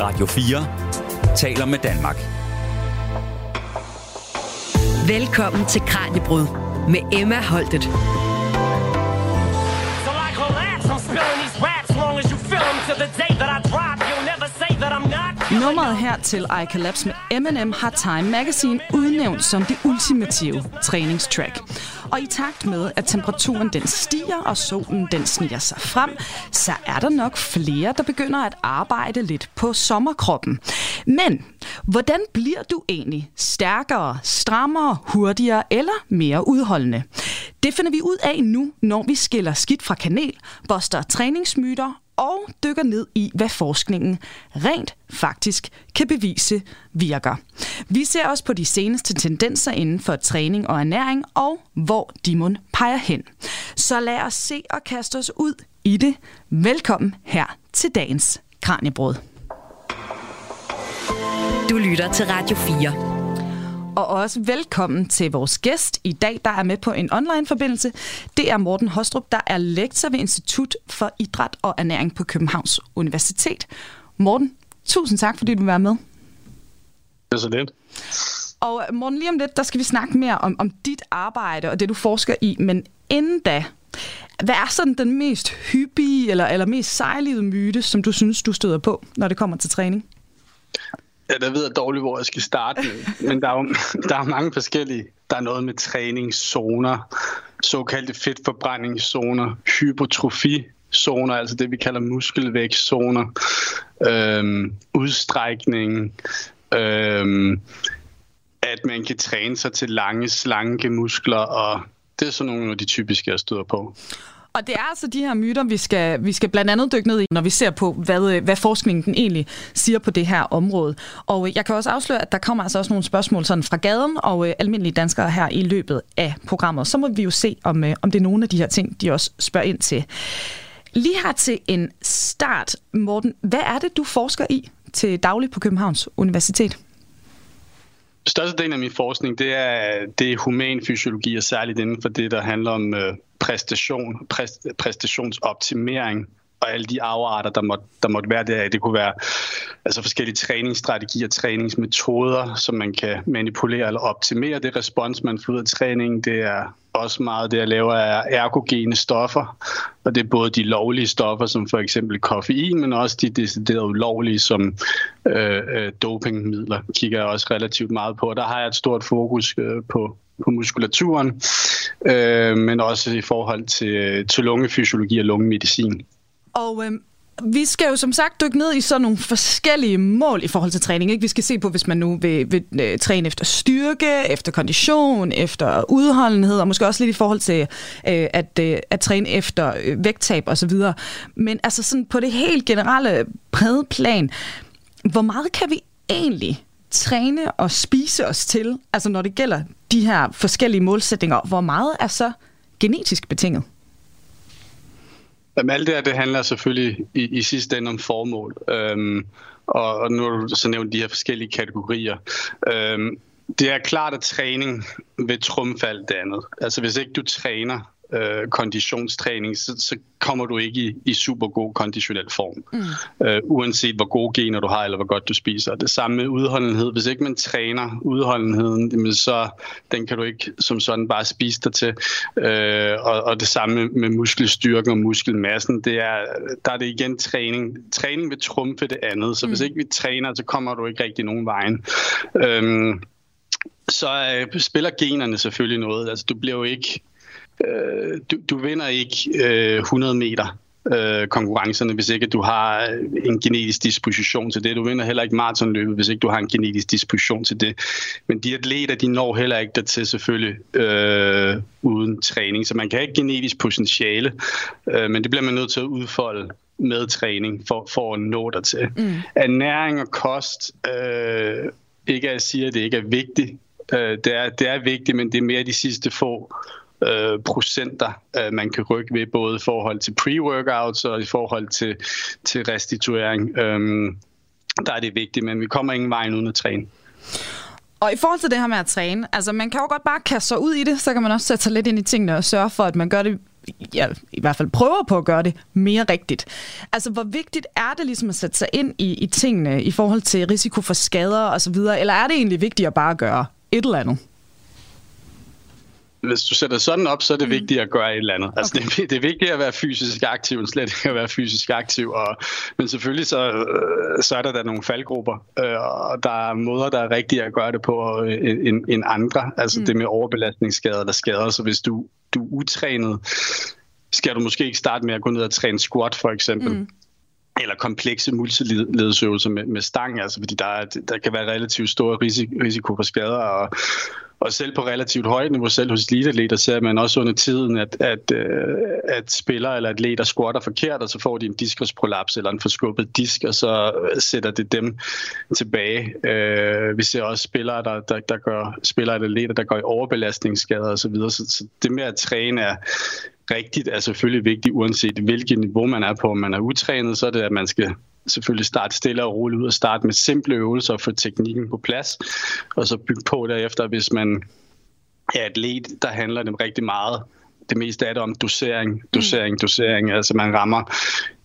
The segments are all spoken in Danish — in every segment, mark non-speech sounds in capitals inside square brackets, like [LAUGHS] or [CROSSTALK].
Radio 4 taler med Danmark. Velkommen til Kranjebrud med Emma Holtet. Nummeret her til I Collapse med Eminem har Time Magazine udnævnt som det ultimative træningstrack. Og i takt med, at temperaturen den stiger, og solen den sniger sig frem, så er der nok flere, der begynder at arbejde lidt på sommerkroppen. Men hvordan bliver du egentlig stærkere, strammere, hurtigere eller mere udholdende? Det finder vi ud af nu, når vi skiller skidt fra kanel, boster træningsmyter og dykker ned i, hvad forskningen rent faktisk kan bevise virker. Vi ser også på de seneste tendenser inden for træning og ernæring, og hvor Dimon peger hen. Så lad os se og kaste os ud i det. Velkommen her til dagens Kranjebrød. Du lytter til Radio 4. Og også velkommen til vores gæst i dag, der er med på en online-forbindelse. Det er Morten Hostrup, der er lektor ved Institut for Idræt og Ernæring på Københavns Universitet. Morten, tusind tak, fordi du vil være med. Det er så lidt. Og Morten, lige om lidt, der skal vi snakke mere om, om dit arbejde og det, du forsker i. Men inden da, hvad er sådan den mest hyppige eller, eller mest sejlivede myte, som du synes, du støder på, når det kommer til træning? Ja, der ved jeg dårligt, hvor jeg skal starte med. Men der er jo [LAUGHS] der er mange forskellige. Der er noget med træningszoner, såkaldte fedtforbrændingszoner, hypotrofizoner, altså det, vi kalder muskelvækstzoner, øhm, udstrækning, øhm, at man kan træne sig til lange, slanke muskler, og det er sådan nogle af de typiske, jeg støder på. Og det er altså de her myter, vi skal, vi skal blandt andet dykke ned i, når vi ser på, hvad, øh, hvad forskningen den egentlig siger på det her område. Og øh, jeg kan også afsløre, at der kommer altså også nogle spørgsmål sådan fra gaden og øh, almindelige danskere her i løbet af programmet. Så må vi jo se, om, øh, om det er nogle af de her ting, de også spørger ind til. Lige her til en start, Morten. Hvad er det, du forsker i til daglig på Københavns Universitet? Størstedelen af min forskning, det er, det er human fysiologi, og særligt inden for det, der handler om øh, præstation, præst, præstationsoptimering og alle de afarter, der måtte, der måtte være der. Det kunne være altså forskellige træningsstrategier, træningsmetoder, som man kan manipulere eller optimere det respons, man får ud af træningen. Det er også meget det, jeg laver af ergogene stoffer, og det er både de lovlige stoffer, som for eksempel koffein, men også de deciderede ulovlige, som øh, øh, dopingmidler, kigger jeg også relativt meget på. Der har jeg et stort fokus øh, på, på muskulaturen, øh, men også i forhold til, til lungefysiologi og lungemedicin. Og øh, vi skal jo som sagt dykke ned i sådan nogle forskellige mål i forhold til træning. Ikke? Vi skal se på, hvis man nu vil, vil øh, træne efter styrke, efter kondition, efter udholdenhed, og måske også lidt i forhold til øh, at, øh, at træne efter øh, vægttab osv. Men altså sådan på det helt generelle brede plan, hvor meget kan vi egentlig træne og spise os til, altså når det gælder de her forskellige målsætninger, hvor meget er så genetisk betinget? Jamen, alt det her, det handler selvfølgelig i, i sidste ende om formål. Øhm, og, og nu har du så nævnt de her forskellige kategorier. Øhm, det er klart, at træning vil trumfe alt det andet. Altså hvis ikke du træner øh, konditionstræning, så, så kommer du ikke i, i super god konditionel form. Mm. Øh, uanset hvor gode gener du har, eller hvor godt du spiser. Det samme med udholdenhed. Hvis ikke man træner udholdenheden, jamen så den kan du ikke som sådan bare spise dig til. Øh, og, og det samme med muskelstyrken og muskelmassen. Det er, der er det igen træning. Træning vil trumfe det andet. Så mm. hvis ikke vi træner, så kommer du ikke rigtig nogen vejen. Øh, så øh, spiller generne selvfølgelig noget. Altså, du bliver jo ikke øh, du, du vinder ikke øh, 100 meter øh, konkurrencerne, hvis ikke du har en genetisk disposition til det. Du vinder heller ikke maratonløbet, hvis ikke du har en genetisk disposition til det. Men de atleter, de når heller ikke dertil selvfølgelig øh, uden træning. Så man kan have genetisk potentiale, øh, men det bliver man nødt til at udfolde med træning for, for at nå dertil. Mm. Ernæring og kost, øh, ikke at jeg siger, at det ikke er vigtigt. Øh, det, er, det er vigtigt, men det er mere de sidste få øh, procenter, øh, man kan rykke ved, både i forhold til pre-workouts og i forhold til, til restituering. Øh, der er det vigtigt, men vi kommer ingen vej uden at træne. Og i forhold til det her med at træne, altså man kan jo godt bare kaste sig ud i det, så kan man også sætte sig lidt ind i tingene og sørge for, at man gør det ja, i hvert fald prøver på at gøre det mere rigtigt. Altså, hvor vigtigt er det ligesom at sætte sig ind i, i tingene i forhold til risiko for skader og så videre, eller er det egentlig vigtigt at bare gøre et eller andet? Hvis du sætter sådan op, så er det mm. vigtigt at gøre et eller andet. Altså, okay. det, det er vigtigt at være fysisk aktiv, end slet ikke at være fysisk aktiv. Og, men selvfølgelig så, øh, så er der da nogle faldgrupper, øh, og der er måder, der er rigtige at gøre det på øh, end, end andre. Altså mm. det med overbelastningsskader eller skader. Så hvis du, du er utrænet, skal du måske ikke starte med at gå ned og træne squat for eksempel. Mm eller komplekse multiledsøvelser med, med stang, altså fordi der, er, der kan være relativt stor risiko, risiko for skader, og, og selv på relativt højt niveau, selv hos eliteatleter, ser man også under tiden, at, at, øh, at spillere eller atleter squatter forkert, og så får de en diskusprolaps eller en forskubbet disk, og så øh, sætter det dem tilbage. Øh, vi ser også spillere, der, der, der gør, spillere eller atleter, der går i overbelastningsskader osv., så, videre. så, så det med at træne er rigtigt er selvfølgelig vigtigt, uanset hvilket niveau man er på. Om man er utrænet, så er det, at man skal selvfølgelig starte stille og roligt ud og starte med simple øvelser og få teknikken på plads, og så bygge på derefter, hvis man er atlet, der handler det rigtig meget det meste af det om dosering, dosering, dosering. Altså man rammer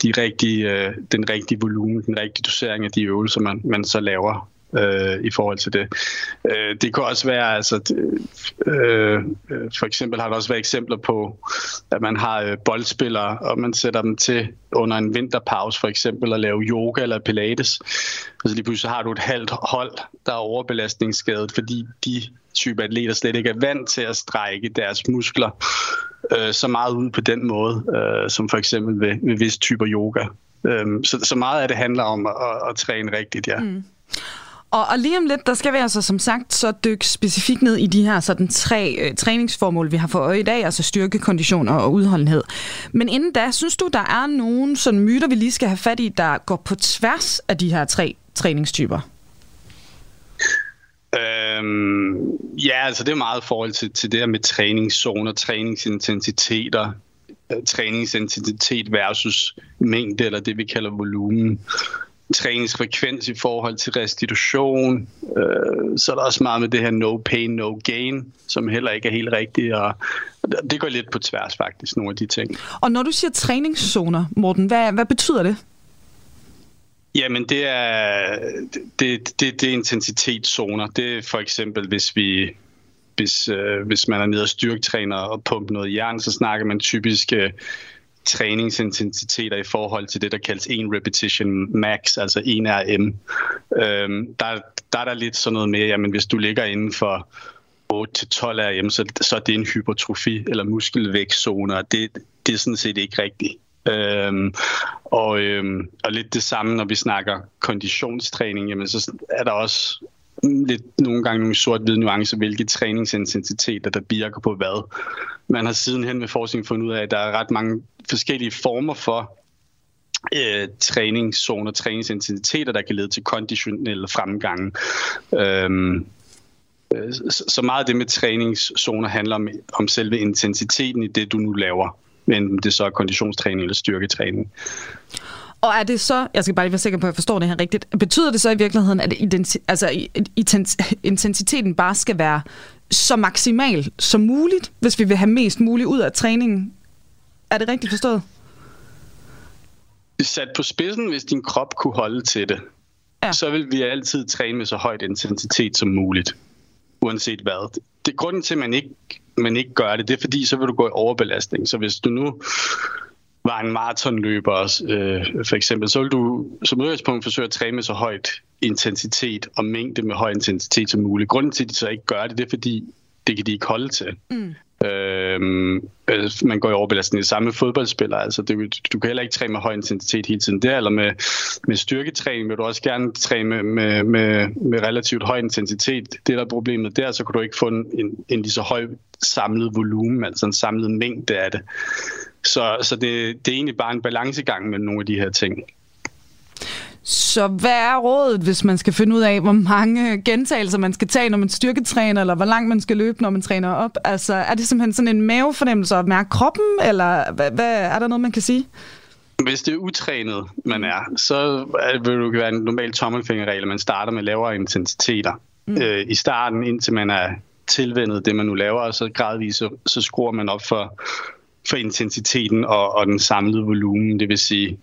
de rigtige, øh, den rigtige volumen, den rigtige dosering af de øvelser, man, man så laver øh, i forhold til det. Øh, det kan også være, altså, det, øh, øh, for eksempel har der også været eksempler på, at man har øh, boldspillere, og man sætter dem til under en vinterpause for eksempel at lave yoga eller pilates. Altså lige pludselig har du et halvt hold, der er overbelastningsskadet, fordi de type atleter slet ikke er vant til at strække deres muskler øh, så meget ud på den måde, øh, som for eksempel ved, ved visse typer yoga. Øh, så, så meget af det handler om at, at, at træne rigtigt, ja. Mm. Og, og lige om lidt, der skal vi altså som sagt så dykke specifikt ned i de her sådan tre øh, træningsformål, vi har for øje i dag, altså styrke, kondition og udholdenhed. Men inden da, synes du, der er nogle sådan myter, vi lige skal have fat i, der går på tværs af de her tre træningstyper? Øhm, ja, altså det er meget i forhold til, til det her med træningszoner, træningsintensiteter, øh, træningsintensitet versus mængde, eller det vi kalder volumen træningsfrekvens i forhold til restitution. Øh, så er der også meget med det her no pain, no gain, som heller ikke er helt rigtigt. Og det går lidt på tværs faktisk, nogle af de ting. Og når du siger træningszoner, Morten, hvad, hvad betyder det? Jamen, det er, det, det, det er intensitetszoner. Det er for eksempel, hvis vi hvis, øh, hvis man er nede og styrketræner og pumper noget jern, så snakker man typisk øh, træningsintensiteter i forhold til det, der kaldes en repetition max, altså 1 RM. Øhm, der, der er der lidt sådan noget med, jamen hvis du ligger inden for 8-12 RM, så, så er det en hypertrofi eller muskelvækstzone, og det, det er sådan set ikke rigtigt. Øhm, og, øhm, og lidt det samme, når vi snakker konditionstræning, jamen så er der også lidt nogle gange nogle sort-hvide nuancer, hvilke træningsintensiteter, der virker på hvad. Man har sidenhen med forskning fundet ud af, at der er ret mange forskellige former for øh, træningszoner, træningsintensiteter, der kan lede til konditionelle fremgange. Øhm, øh, så meget af det med træningszoner handler om, om selve intensiteten i det, du nu laver. Men det så er konditionstræning eller styrketræning. Og er det så, jeg skal bare lige være sikker på, at jeg forstår det her rigtigt, betyder det så i virkeligheden, at identi- altså, intensiteten bare skal være så maksimal som muligt, hvis vi vil have mest muligt ud af træningen? Er det rigtigt forstået? Sat på spidsen, hvis din krop kunne holde til det, ja. så vil vi altid træne med så højt intensitet som muligt, uanset hvad. Det, grunden til, at man ikke, man ikke gør det, det er fordi, så vil du gå i overbelastning. Så hvis du nu var en maratonløber øh, for eksempel, så vil du som udgangspunkt forsøge at træne med så højt intensitet og mængde med høj intensitet som muligt. Grunden til, at de så ikke gør det, det er fordi, det kan de ikke holde til. Mm. Øhm, øh, man går i overbelastning det samme med fodboldspillere. Altså, det, du kan heller ikke træne med høj intensitet hele tiden der, eller med, med styrketræning vil du også gerne træne med, med, med, med relativt høj intensitet. Det der er problemet der, så kan du ikke få en, en, en lige så høj samlet volumen, altså en samlet mængde af det. Så, så det, det er egentlig bare en balancegang med nogle af de her ting. Så hvad er rådet, hvis man skal finde ud af, hvor mange gentagelser man skal tage, når man styrketræner, eller hvor langt man skal løbe, når man træner op? Altså, er det simpelthen sådan en mavefornemmelse at mærke kroppen, eller hvad, hvad, er der noget, man kan sige? Hvis det er utrænet, man er, så vil det være en normal tommelfingerregel, at man starter med lavere intensiteter mm. øh, i starten, indtil man er tilvendet det, man nu laver, og så gradvist så, så skruer man op for for intensiteten og, og den samlede volumen. Det vil sige,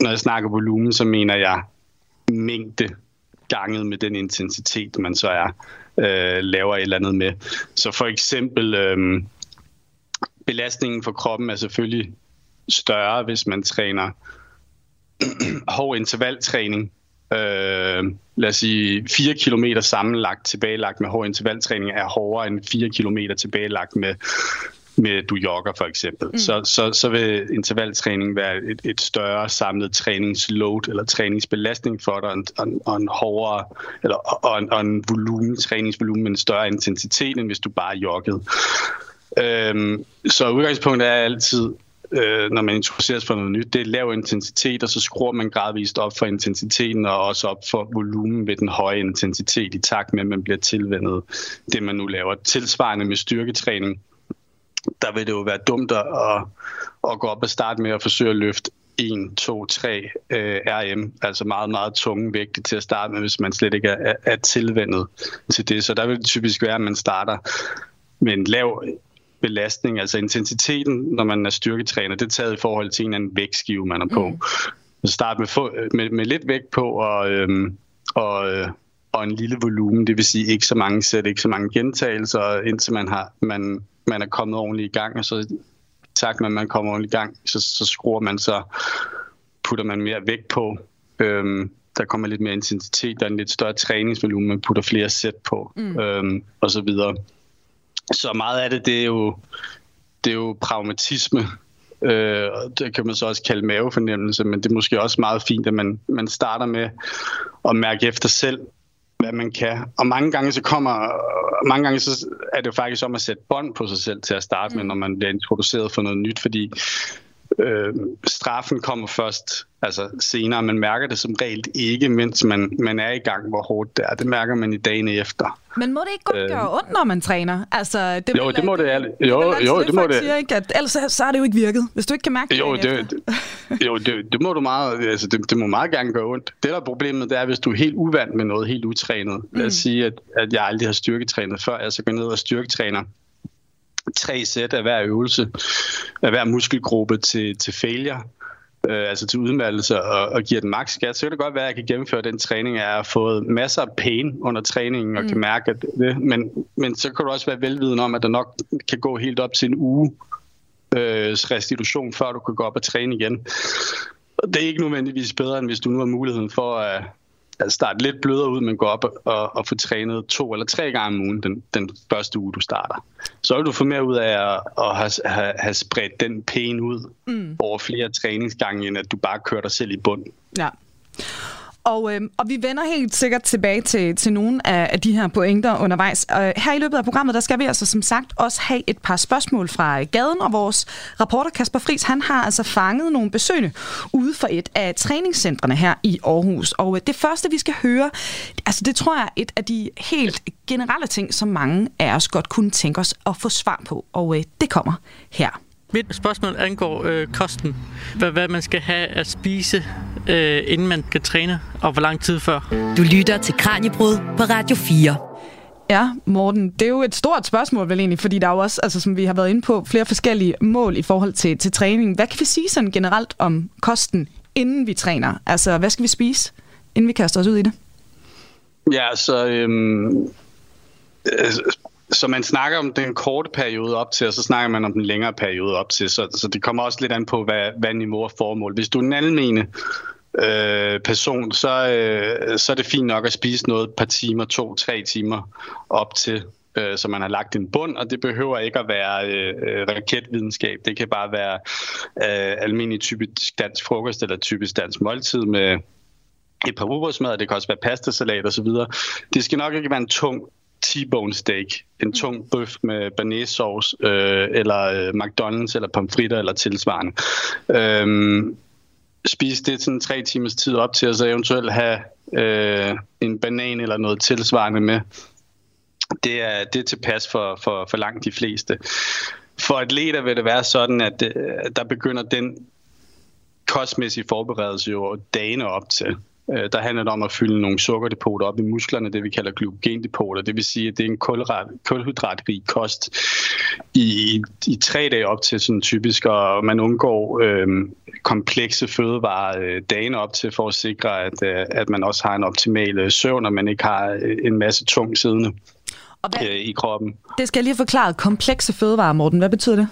når jeg snakker volumen, så mener jeg mængde ganget med den intensitet, man så er øh, laver et eller andet med. Så for eksempel øh, belastningen for kroppen er selvfølgelig større, hvis man træner [CLEARS THROAT] hård intervaltræning. Øh, lad os sige 4 km sammenlagt tilbagelagt med hård intervaltræning er hårdere end 4 km tilbagelagt med med du jogger for eksempel, mm. så, så, så vil intervaltræning være et, et større samlet træningsload eller træningsbelastning for dig, og en, og en hårdere, eller, og en, og en volumen, træningsvolumen med en større intensitet, end hvis du bare joggede. Øhm, så udgangspunktet er altid, øh, når man introduceres for noget nyt, det er lav intensitet, og så skruer man gradvist op for intensiteten og også op for volumen ved den høje intensitet i takt med, at man bliver tilvendet det, man nu laver. Tilsvarende med styrketræning, der vil det jo være dumt at, at gå op og starte med at forsøge at løfte 1, 2, 3 øh, RM, altså meget, meget tunge vægte til at starte med, hvis man slet ikke er, er tilvendet til det. Så der vil det typisk være, at man starter med en lav belastning, altså intensiteten, når man er styrketræner, det er taget i forhold til en eller anden vægtskive, man er på. Mm. Så start med, med, med lidt vægt på, og, øhm, og, øh, og en lille volumen, det vil sige ikke så mange sæt, ikke så mange gentagelser, indtil man har man man er kommet ordentligt i gang, og så med, at man kommer ordentligt i gang, så, så skruer man så, putter man mere vægt på. Øhm, der kommer lidt mere intensitet, der er en lidt større træningsvolumen, man putter flere sæt på, mm. øhm, og så videre. Så meget af det, det er jo, det er jo pragmatisme, Øh, det kan man så også kalde mavefornemmelse, men det er måske også meget fint, at man, man starter med at mærke efter selv, hvad man kan. Og mange gange så kommer, mange gange så er det jo faktisk om at sætte bånd på sig selv til at starte med, mm. når man bliver introduceret for noget nyt, fordi øh, straffen kommer først altså senere. Man mærker det som regel ikke, mens man, man er i gang, hvor hårdt det er. Det mærker man i dagene efter. Men må det ikke godt øh, gøre ondt, når man træner? Altså, det jo, det må det. Jo, jo, jo, det må det. Siger, ikke, at, ellers så har det jo ikke virket, hvis du ikke kan mærke det. Jo, det, det, jo det, det, må du meget, altså, det, det må meget gerne gøre ondt. Det, der er problemet, det er, hvis du er helt uvant med noget, helt utrænet. Lad os mm. sige, at, at jeg aldrig har styrketrænet før, jeg så går ned og styrketræner tre sæt af hver øvelse, af hver muskelgruppe til, til failure, øh, altså til udmattelse og, og giver den maks skat, så kan det godt være, at jeg kan gennemføre den træning, jeg har fået masser af pain under træningen og mm. kan mærke at det. Men, men så kan du også være velviden om, at der nok kan gå helt op til en uge øh, restitution, før du kan gå op og træne igen. Det er ikke nødvendigvis bedre, end hvis du nu har muligheden for at, at starte lidt blødere ud, men gå op og, og få trænet to eller tre gange om ugen den, den første uge, du starter. Så vil du få mere ud af at, at have, have, have spredt den pæn ud mm. over flere træningsgange, end at du bare kører dig selv i bund. Ja. Og, øh, og vi vender helt sikkert tilbage til, til nogle af, af de her pointer undervejs. Og øh, her i løbet af programmet, der skal vi altså som sagt også have et par spørgsmål fra øh, gaden, og vores reporter Kasper Fris, han har altså fanget nogle besøgende ude for et af træningscentrene her i Aarhus. Og øh, det første, vi skal høre, altså det tror jeg er et af de helt generelle ting, som mange af os godt kunne tænke os at få svar på. Og øh, det kommer her. Mit spørgsmål angår øh, kosten. Hvad, hvad man skal have at spise, øh, inden man kan træne, og hvor lang tid før. Du lytter til Kranjebrud på Radio 4. Ja, Morten, det er jo et stort spørgsmål vel egentlig, fordi der er jo også, altså, som vi har været inde på, flere forskellige mål i forhold til, til træning. Hvad kan vi sige sådan generelt om kosten, inden vi træner? Altså, hvad skal vi spise, inden vi kaster os ud i det? Ja, så øhm, så man snakker om den korte periode op til, og så snakker man om den længere periode op til. Så, så det kommer også lidt an på, hvad, hvad niveau og formål. Hvis du er en almene øh, person, så, øh, så er det fint nok at spise noget et par timer, to-tre timer op til, øh, så man har lagt en bund, og det behøver ikke at være øh, raketvidenskab. Det kan bare være øh, almindelig typisk dansk frokost eller typisk dansk måltid med et par rugbrødsmad, det kan også være pastasalat osv. Det skal nok ikke være en tung T-bone steak, en tung bøf med banæs sauce, øh, eller øh, McDonald's, eller pomfritter, eller tilsvarende. Øhm, spise det sådan tre timers tid op til, og så eventuelt have øh, en banan eller noget tilsvarende med. Det er, det er tilpas for, for, for langt de fleste. For atleter vil det være sådan, at øh, der begynder den kostmæssige forberedelse jo dagene op til. Øh, der handler det om at fylde nogle sukkerdepoter op i musklerne, det vi kalder glykogendepoter. Det vil sige, at det er en kulhydrat, kulhydratrig kost i, i tre dage op til sådan typisk, og man undgår øh, komplekse fødevarer øh, dagen op til for at sikre, at, øh, at man også har en optimal øh, søvn, og man ikke har øh, en masse tung siddende Og hvad, øh, i kroppen. det skal jeg lige have forklaret. Komplekse fødevarer, Morten. Hvad betyder det?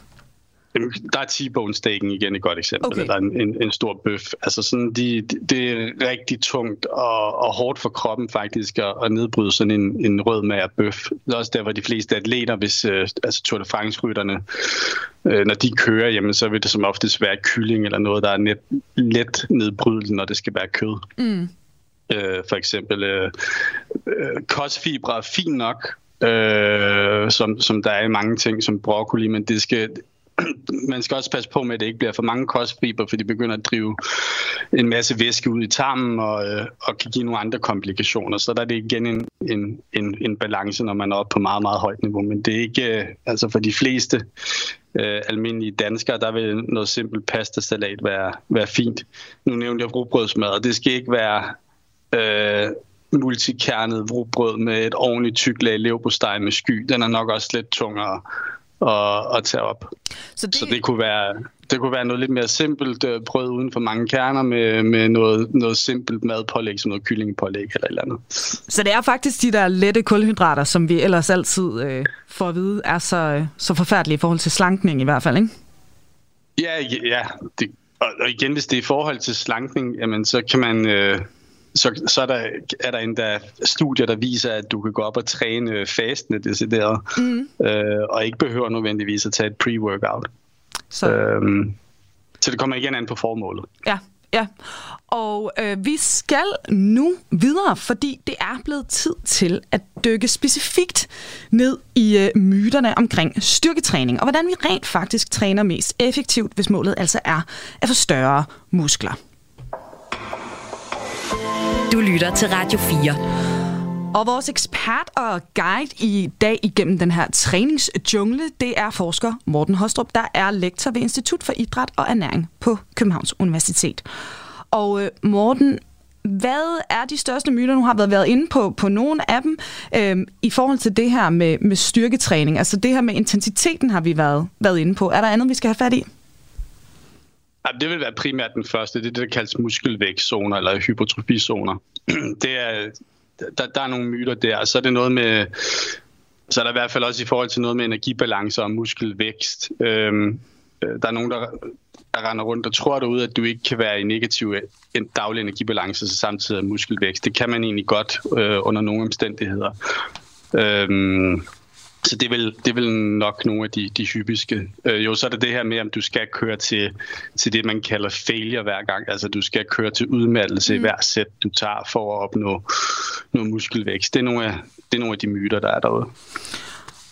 Der er T-bone steaken igen et godt eksempel, Okay. okay. eller en, en, en stor bøf. Altså sådan, de, de, det er rigtig tungt og, og hårdt for kroppen faktisk at, at nedbryde sådan en, en rød mager bøf. Det er også der, hvor de fleste atleter, hvis øh, altså Tour de France-rytterne, øh, når de kører, jamen, så vil det som oftest være kylling eller noget, der er net, let nedbrydeligt, når det skal være kød. Mm. Øh, for eksempel øh, øh, kostfibre er fint nok, øh, som, som der er i mange ting, som broccoli, men det skal, [CLEARS THROAT] man skal også passe på med, at det ikke bliver for mange kostfiber, for de begynder at drive en masse væske ud i tarmen og, øh, og kan give nogle andre komplikationer. Så der er det igen en, en, en, en balance, når man er oppe på meget, meget højt niveau. Men det er ikke, øh, altså for de fleste øh, almindelige danskere, der vil noget simpelt pastasalat være, være fint. Nu nævnte jeg rugbrødsmad, og det skal ikke være øh, multikernet rugbrød med et ordentligt tyk lag leverpostej med sky. Den er nok også lidt tungere at, at tage op. Så det, Så det kunne være, det kunne være noget lidt mere simpelt øh, brød uden for mange kerner med, med noget, noget simpelt madpålæg, som noget kyllingepålæg eller et eller andet. så det er faktisk de der lette kulhydrater, som vi ellers altid øh, får at vide, er så, øh, så forfærdelige i forhold til slankning i hvert fald, ikke? Ja, ja. Det, og, og igen, hvis det er i forhold til slankning, jamen, så kan man... Øh, så, så er, der, er der endda studier, der viser, at du kan gå op og træne fastende decideret, mm. øh, og ikke behøver nødvendigvis at tage et pre-workout. Så, Øhm, så det kommer igen an på formålet. Ja, ja. Og øh, vi skal nu videre, fordi det er blevet tid til at dykke specifikt ned i øh, myterne omkring styrketræning, og hvordan vi rent faktisk træner mest effektivt, hvis målet altså er at få større muskler. Du lytter til Radio 4. Og vores ekspert og guide i dag igennem den her træningsjungle, det er forsker Morten Hostrup, der er lektor ved Institut for Idræt og Ernæring på Københavns Universitet. Og øh, Morten, hvad er de største myter? Nu har vi været inde på, på nogle af dem øhm, i forhold til det her med, med styrketræning. Altså det her med intensiteten har vi været, været inde på. Er der andet, vi skal have fat i? Ja, Det vil være primært den første. Det er det, der kaldes muskelvækstzoner eller hypotrofizoner. [CLEARS THROAT] Det er, der, der er nogle myter der. Så er det noget med... Så er der i hvert fald også i forhold til noget med energibalance og muskelvækst. Øhm, øh, der er nogen, der, der render rundt og tror derude, at du ikke kan være i negativ en daglig energibalance, så samtidig er muskelvækst. Det kan man egentlig godt øh, under nogle omstændigheder. Øhm, så det er, vel, det er vel nok nogle af de, de hyppigste. Øh, jo, så er det det her med, om du skal køre til, til det, man kalder failure hver gang. Altså, du skal køre til udmattelse mm. i hver sæt, du tager for at opnå noget muskelvækst. Det er nogle af, det er nogle af de myter, der er derude.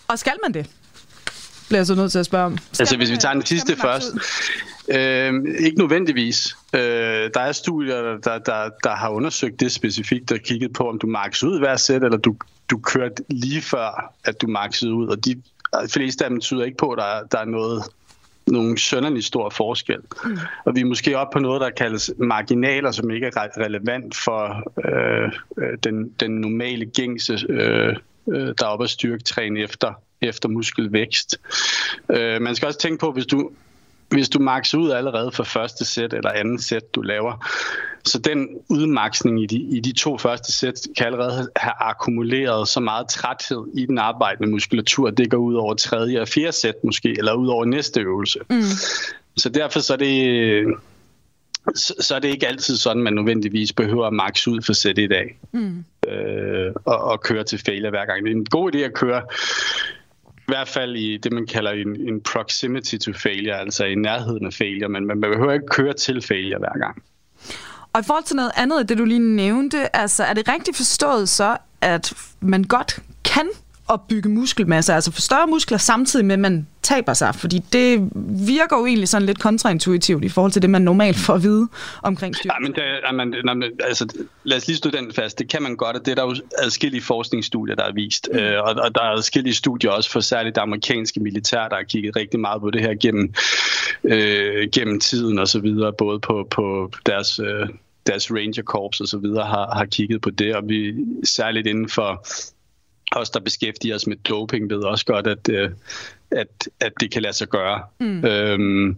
Og skal man det? Bliver jeg så nødt til at spørge om. Skal Altså, hvis vi tager den sidste først. Øh, ikke nødvendigvis. Øh, der er studier, der, der, der har undersøgt det specifikt og kigget på, om du makser ud hver sæt, eller du, du kørte lige før, at du maksede ud. Og de, de fleste af dem tyder ikke på, at der, der er noget nogen sønderlig stor forskel. Mm. Og vi er måske oppe på noget, der kaldes marginaler, som ikke er re- relevant for øh, øh, den, den normale gængse, øh, øh, der er oppe at styrketræne efter, efter muskelvækst. Øh, man skal også tænke på, hvis du, hvis du makser ud allerede for første sæt eller anden sæt, du laver, så den udmaksning i de, i de to første sæt kan allerede have akkumuleret så meget træthed i den arbejdende muskulatur, at det går ud over tredje og fjerde sæt måske, eller ud over næste øvelse. Mm. Så derfor så er det så, så er det ikke altid sådan, man nødvendigvis behøver at max ud for sæt i dag. Mm. Øh, og, og køre til failure hver gang. Det er en god idé at køre i hvert fald i det, man kalder en, en proximity to failure, altså i nærheden af failure, men man behøver ikke køre til failure hver gang. Og i forhold til noget andet af det, du lige nævnte, altså er det rigtigt forstået så, at man godt kan opbygge muskelmasse, altså få større muskler, samtidig med, at man taber sig? Fordi det virker jo egentlig sådan lidt kontraintuitivt i forhold til det, man normalt får at vide omkring styrke. Ja, men, det, er- man, nej, men altså, lad os lige stå den fast. Det kan man godt, og det er der jo adskillige forskningsstudier, der har vist. Mm. Øh, og, og der er adskillige studier også for særligt det amerikanske militær, der har kigget rigtig meget på det her gennem, øh, gennem tiden og så videre, både på, på deres... Øh, deres Ranger Corps og så videre har, har kigget på det, og vi særligt inden for os, der beskæftiger os med doping, ved også godt, at, øh, at, at det kan lade sig gøre. Mm. Øhm,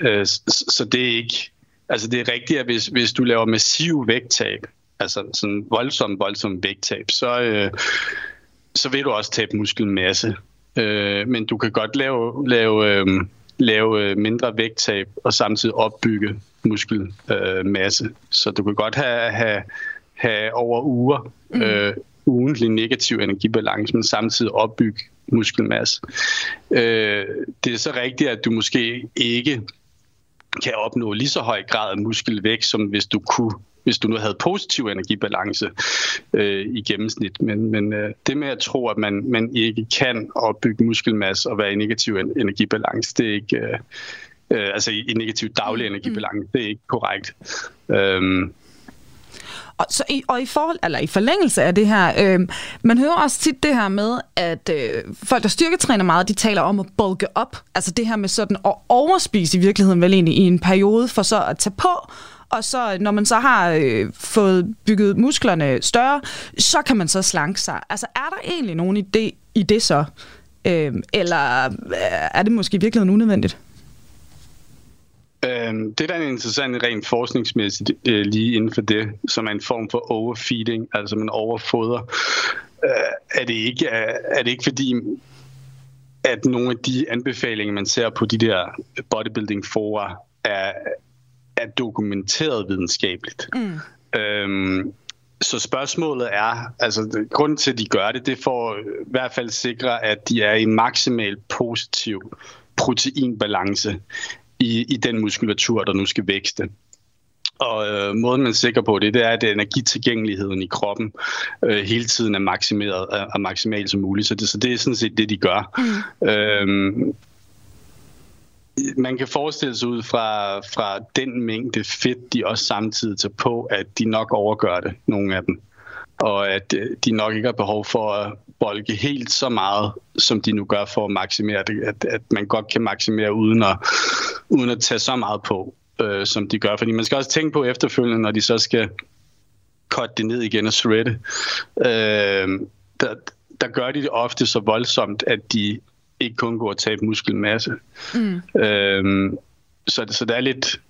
øh, så, så det er ikke... Altså det er rigtigt, at hvis, hvis du laver massiv vægttab, altså sådan voldsom, voldsom vægttab, så, øh, så vil du også tabe muskelmasse. Øh, men du kan godt lave, lave, øh, lave øh, mindre vægttab og samtidig opbygge muskelmasse. Øh, så du kan godt have, have, have over uger mm. øh, ugentlig negativ energibalance, men samtidig opbygge muskelmasse. Øh, det er så rigtigt, at du måske ikke kan opnå lige så høj grad af muskelvækst, som hvis du kunne hvis du nu havde positiv energibalance øh, i gennemsnit. Men, men øh, det med at tro, at man, man ikke kan opbygge muskelmasse og være i negativ energibalance, det er ikke... Øh, øh, altså i negativ daglig mm. energibalance, det er ikke korrekt. Øhm, og, så i, og i, forhold, eller i forlængelse af det her, øh, man hører også tit det her med, at øh, folk, der styrketræner meget, de taler om at bulke op. Altså det her med sådan at overspise i virkeligheden vel egentlig i en periode, for så at tage på, og så når man så har øh, fået bygget musklerne større, så kan man så slanke sig. Altså er der egentlig nogen idé i det så? Øh, eller øh, er det måske i virkeligheden unødvendigt? Øhm, det der er interessant rent forskningsmæssigt øh, lige inden for det, som er en form for overfeeding, altså man overfoder, øh, er, det ikke, er, er det ikke fordi, at nogle af de anbefalinger, man ser på de der bodybuilding fora, er, er dokumenteret videnskabeligt. Mm. Øhm, så spørgsmålet er, altså grunden til, at de gør det, det får i hvert fald sikre, at de er i maksimal positiv proteinbalance i, i den muskulatur, der nu skal vækste. Og øh, måden, man er sikker på det, det er, at energitilgængeligheden i kroppen øh, hele tiden er maksimeret er, er maksimal som muligt. Så det, så det er sådan set det, de gør. Mm. Øhm, man kan forestille sig ud fra, fra den mængde fedt, de også samtidig tager på, at de nok overgør det, nogle af dem. Og at øh, de nok ikke har behov for at bolke helt så meget, som de nu gør for at maksimere det. At, at man godt kan maksimere uden at, uden at tage så meget på, øh, som de gør. Fordi man skal også tænke på efterfølgende, når de så skal cut det ned igen og shredde. Øh, der, der gør de det ofte så voldsomt, at de ikke kun går at tabe muskelmasse. Mm. Øh, så, så det er lidt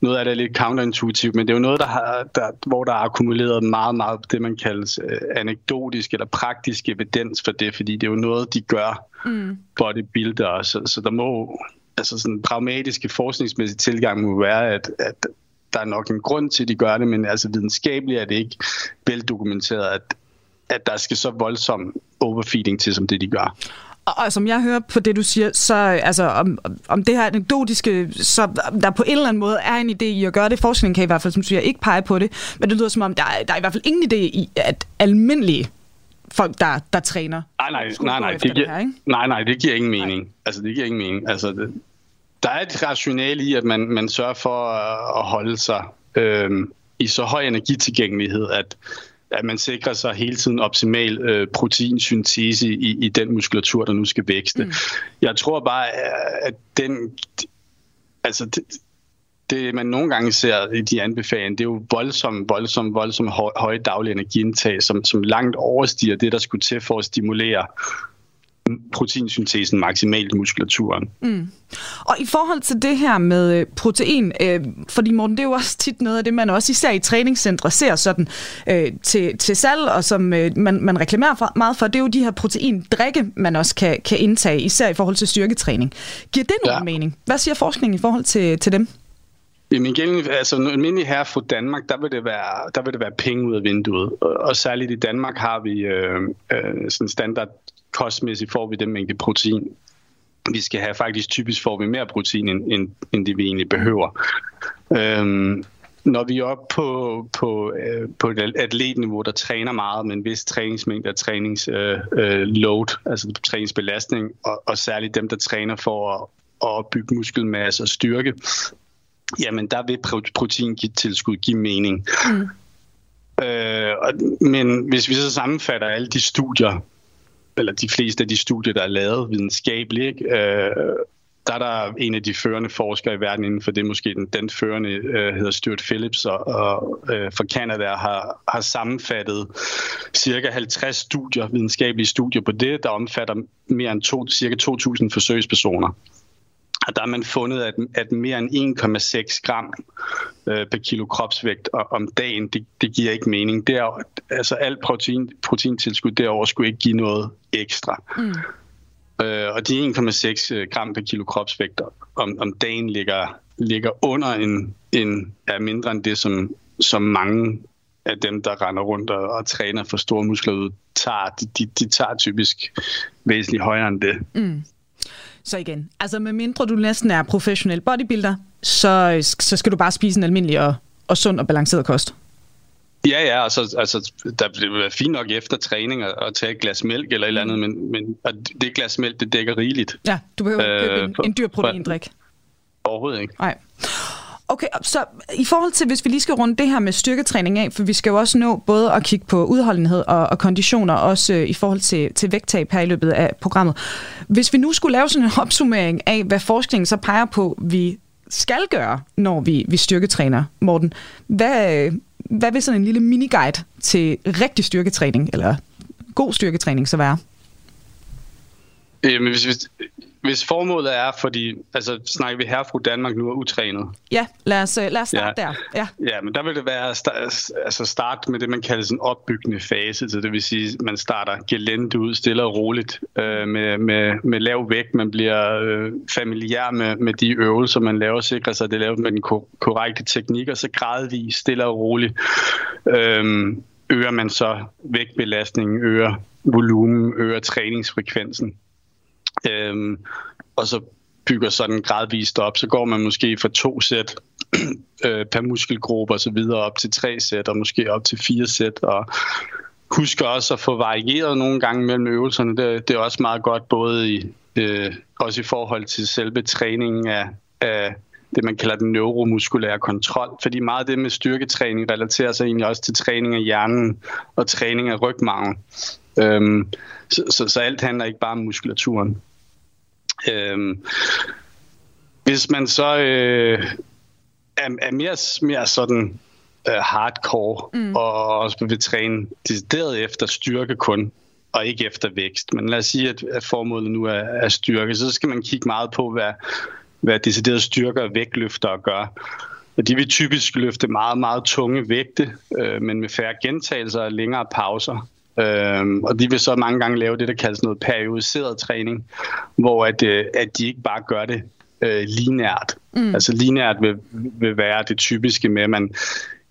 noget af det er lidt counterintuitivt, men det er jo noget, der har, der, hvor der er akkumuleret meget, meget det, man kalder øh, anekdotisk eller praktisk evidens for det, fordi det er jo noget, de gør mm. bodybuildere, så, så der må, altså sådan pragmatiske forskningsmæssige tilgang må være, at, at der er nok en grund til, at de gør det, men altså videnskabeligt er det ikke veldokumenteret, at, at der skal så voldsom overfeeding til, som det de gør. Og, som jeg hører på det, du siger, så altså, om, om det her anekdotiske, så der på en eller anden måde er en idé i at gøre det. Forskningen kan i hvert fald, som du siger, ikke pege på det. Men det lyder som om, der er, der er i hvert fald ingen idé i, at almindelige folk, der, der træner. Nej, nej, nej, nej, det, giver, det her, ikke? nej, nej, det giver ingen mening. Nej. Altså, det giver ingen mening. Altså, det, der er et rationale i, at man, man sørger for at holde sig øh, i så høj energitilgængelighed, at at man sikrer sig hele tiden optimal øh, proteinsyntese i, i den muskulatur, der nu skal vækste. Mm. Jeg tror bare, at den... Altså, det, det, man nogle gange ser i de anbefalinger, det er jo voldsomt, voldsomt, voldsomt høje daglige energiindtag, som, som langt overstiger det, der skulle til for at stimulere proteinsyntesen maksimalt i muskulaturen. Mm. Og i forhold til det her med øh, protein, øh, fordi Morten, det er jo også tit noget af det, man også især i træningscentre ser sådan øh, til, til salg, og som øh, man, man reklamerer for, meget for, det er jo de her proteindrikke, man også kan, kan indtage, især i forhold til styrketræning. Giver det nogen ja. mening? Hvad siger forskningen i forhold til, til dem? Jamen igen, altså en almindelig her fra Danmark, der vil, det være, der vil det være penge ud af vinduet. Og, og særligt i Danmark har vi øh, øh, sådan standard kostmæssigt får vi den mængde protein, vi skal have. Faktisk typisk får vi mere protein, end, end, end det vi egentlig behøver. Øhm, når vi er oppe på, på, øh, på et atletniveau, der træner meget med en vis træningsmængde og træningsload, øh, øh, altså træningsbelastning, og, og særligt dem, der træner for at, at bygge muskelmasse og styrke, jamen der vil proteintilskud give mening. Mm. Øh, men hvis vi så sammenfatter alle de studier, eller de fleste af de studier, der er lavet videnskabeligt, ikke? Øh, der er der en af de førende forskere i verden inden for det, måske den, den førende øh, hedder Stuart Phillips, og, og øh, fra Canada har, har sammenfattet cirka 50 studier, videnskabelige studier på det, der omfatter mere end to, cirka 2.000 forsøgspersoner. Og der har man fundet, at, at mere end 1,6 gram øh, per kilo kropsvægt om dagen, det, det giver ikke mening. Det er, altså alt protein, proteintilskud derover skulle ikke give noget ekstra. Mm. Øh, og de 1,6 øh, gram per kilo kropsvægt om, om dagen ligger, ligger under en, en er mindre end det, som, som mange af dem, der render rundt og, og træner for store muskler ud, tager. De, de, de tager typisk væsentligt højere end det. Mm. Så igen, altså med mindre du næsten er professionel bodybuilder, så, så skal du bare spise en almindelig og, og sund og balanceret kost. Ja, ja, altså, altså der bliver fint nok efter træning at, at tage et glas mælk eller et eller andet, men, men det glas mælk, det dækker rigeligt. Ja, du behøver ikke købe en, øh, en dyr proteindrik. Overhovedet ikke. Nej. Okay, så i forhold til, hvis vi lige skal runde det her med styrketræning af, for vi skal jo også nå både at kigge på udholdenhed og, og konditioner, også øh, i forhold til, til vægttab her i løbet af programmet. Hvis vi nu skulle lave sådan en [LAUGHS] opsummering af, hvad forskningen så peger på, vi skal gøre, når vi, vi styrketræner, Morten, hvad, hvad vil sådan en lille miniguide til rigtig styrketræning, eller god styrketræning så være? Jamen, hvis, hvis, hvis formålet er, fordi, altså snakker vi her fra Danmark nu er utrænet. Ja, lad os, øh, lad os starte ja. der. Ja. ja, men der vil det være altså starte med det, man kalder en opbyggende fase. Så det vil sige, at man starter gelente ud stille og roligt øh, med, med, med lav vægt. Man bliver øh, familiær med, med de øvelser, man laver, sikrer sig, at det er lavet med den korrekte teknik, og så gradvist stille og roligt øh, øger man så vægtbelastningen, øger volumen, øger træningsfrekvensen. Øhm, og så bygger sådan gradvist op, så går man måske fra to sæt [CLEARS THROAT] øh, per muskelgruppe og så videre op til tre sæt, og måske op til fire sæt, og husk også at få varieret nogle gange mellem øvelserne. Det, det er også meget godt, både i, øh, også i forhold til selve træningen af, af det, man kalder den neuromuskulære kontrol. Fordi meget af det med styrketræning relaterer sig egentlig også til træning af hjernen og træning af rygmarven. Øhm, så, så, så alt handler ikke bare om muskulaturen. Øhm, hvis man så øh, er, er mere, mere sådan øh, hardcore mm. og også vil træne decideret efter styrke kun, og ikke efter vækst. Men lad os sige, at, at formålet nu er, er styrke, så skal man kigge meget på, hvad, hvad decideret styrker og vægtløfter gør. Og de vil typisk løfte meget, meget tunge vægte, øh, men med færre gentagelser og længere pauser. Øhm, og de vil så mange gange lave det, der kaldes noget periodiseret træning, hvor at, øh, at de ikke bare gør det øh, linært. Mm. Altså linært vil, vil være det typiske med, at man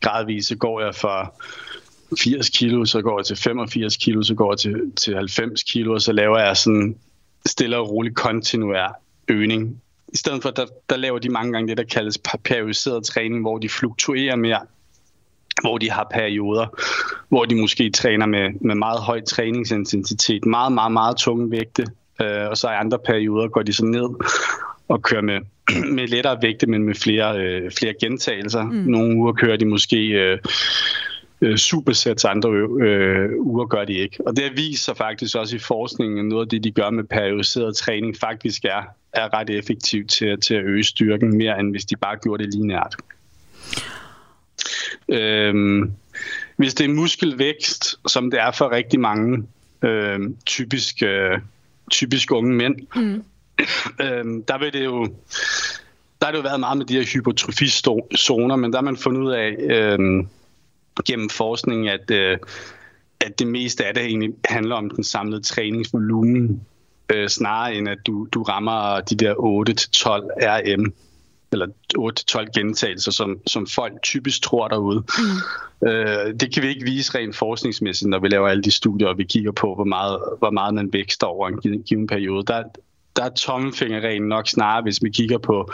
gradvist går jeg fra 80 kilo, så går jeg til 85 kilo, så går jeg til, til 90 kilo, og så laver jeg sådan stille og rolig kontinuær øgning. I stedet for, der, der laver de mange gange det, der kaldes periodiseret træning, hvor de fluktuerer mere hvor de har perioder, hvor de måske træner med, med meget høj træningsintensitet, meget, meget, meget tunge vægte, øh, og så i andre perioder går de så ned og kører med, [CLEARS THROAT] med lettere vægte, men med flere, øh, flere gentagelser. Mm. Nogle uger kører de måske øh, øh, supersets, andre øh, uger gør de ikke. Og det viser faktisk også i forskningen, noget af det, de gør med periodiseret træning, faktisk er, er ret effektivt til, til at øge styrken mere, end hvis de bare gjorde det lineært. Øhm, hvis det er muskelvækst, som det er for rigtig mange øh, typisk, øh, typisk unge mænd, mm. [COUGHS] øh, der vil det jo der har det jo været meget med de her hypotrofizoner, men der har man fundet ud af øh, gennem forskning, at, øh, at det meste af det egentlig handler om den samlede træningsvolumen, øh, snarere end at du, du rammer de der 8-12 RM eller 8-12 gentagelser, som, som folk typisk tror derude. Mm. Øh, det kan vi ikke vise rent forskningsmæssigt, når vi laver alle de studier, og vi kigger på, hvor meget, hvor meget man vækster over en given periode. Der, der er tommelfingerreglen nok snarere, hvis vi kigger på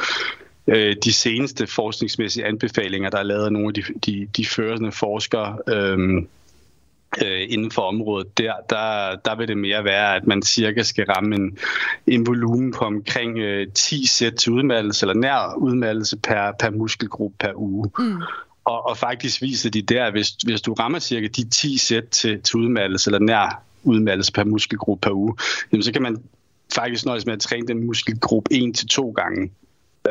øh, de seneste forskningsmæssige anbefalinger, der er lavet af nogle af de, de, de førende forskere. Øh, øh, inden for området der, der, der vil det mere være, at man cirka skal ramme en, en volumen på omkring øh, 10 sæt til udmattelse, eller nær udmattelse per, per muskelgruppe per uge. Mm. Og, og faktisk viser de der, hvis, hvis du rammer cirka de 10 sæt til, til udmattelse, eller nær udmattelse per muskelgruppe per uge, jamen så kan man faktisk nøjes med at træne den muskelgruppe en til to gange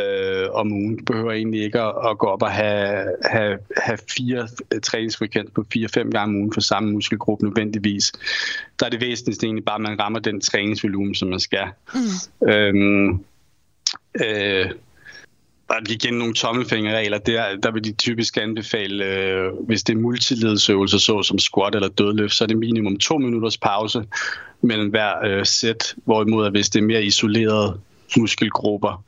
øh, om ugen. Du behøver egentlig ikke at, at gå op og have, have, have fire træningsfrekvens på fire-fem gange om ugen for samme muskelgruppe nødvendigvis. Der er det væsentligste egentlig bare, at man rammer den træningsvolumen, som man skal. Mm. Øhm, øh, er igen nogle tommelfingerregler. Der, der vil de typisk anbefale, øh, hvis det er multiledsøvelser, så som squat eller dødløft, så er det minimum to minutters pause mellem hver øh, sæt. Hvorimod, at hvis det er mere isolerede muskelgrupper,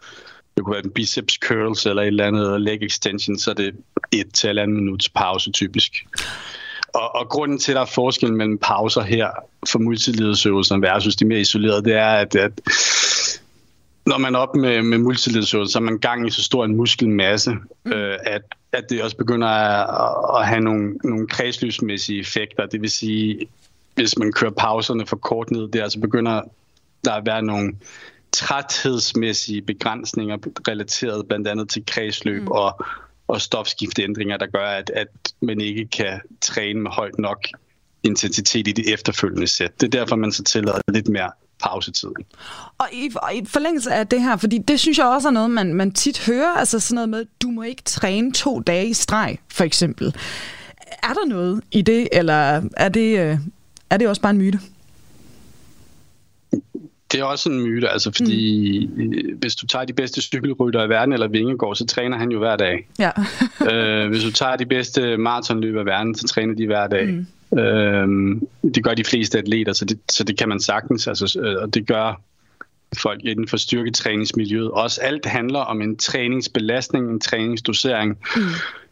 det kunne være en biceps curls eller et eller andet leg extension, så er det et til andet minuts pause typisk. Og, og grunden til, at der er forskel mellem pauser her for multiledsøvelser versus de mere isolerede, det er, at, at når man er op med, med multiledsøvelser, så er man gang i så stor en muskelmasse, mm. øh, at, at det også begynder at, at have nogle, nogle kredsløbsmæssige effekter. Det vil sige, hvis man kører pauserne for kort ned der, så begynder der at være nogle træthedsmæssige begrænsninger relateret blandt andet til kredsløb mm. og, og stofskifteændringer, der gør, at, at man ikke kan træne med højt nok intensitet i det efterfølgende sæt. Det er derfor, man så tillader lidt mere pausetid. Og i, og i forlængelse af det her, fordi det synes jeg også er noget, man, man tit hører, altså sådan noget med, du må ikke træne to dage i streg, for eksempel. Er der noget i det, eller er det, øh, er det også bare en myte? Det er også en myte, altså fordi mm. hvis du tager de bedste cykelrytter i verden, eller Vingegaard, så træner han jo hver dag. Ja. [LAUGHS] øh, hvis du tager de bedste maratonløber i verden, så træner de hver dag. Mm. Øh, det gør de fleste atleter, så det, så det kan man sagtens, altså, øh, og det gør folk inden for styrketræningsmiljøet. Også alt handler om en træningsbelastning, en træningsdosering mm.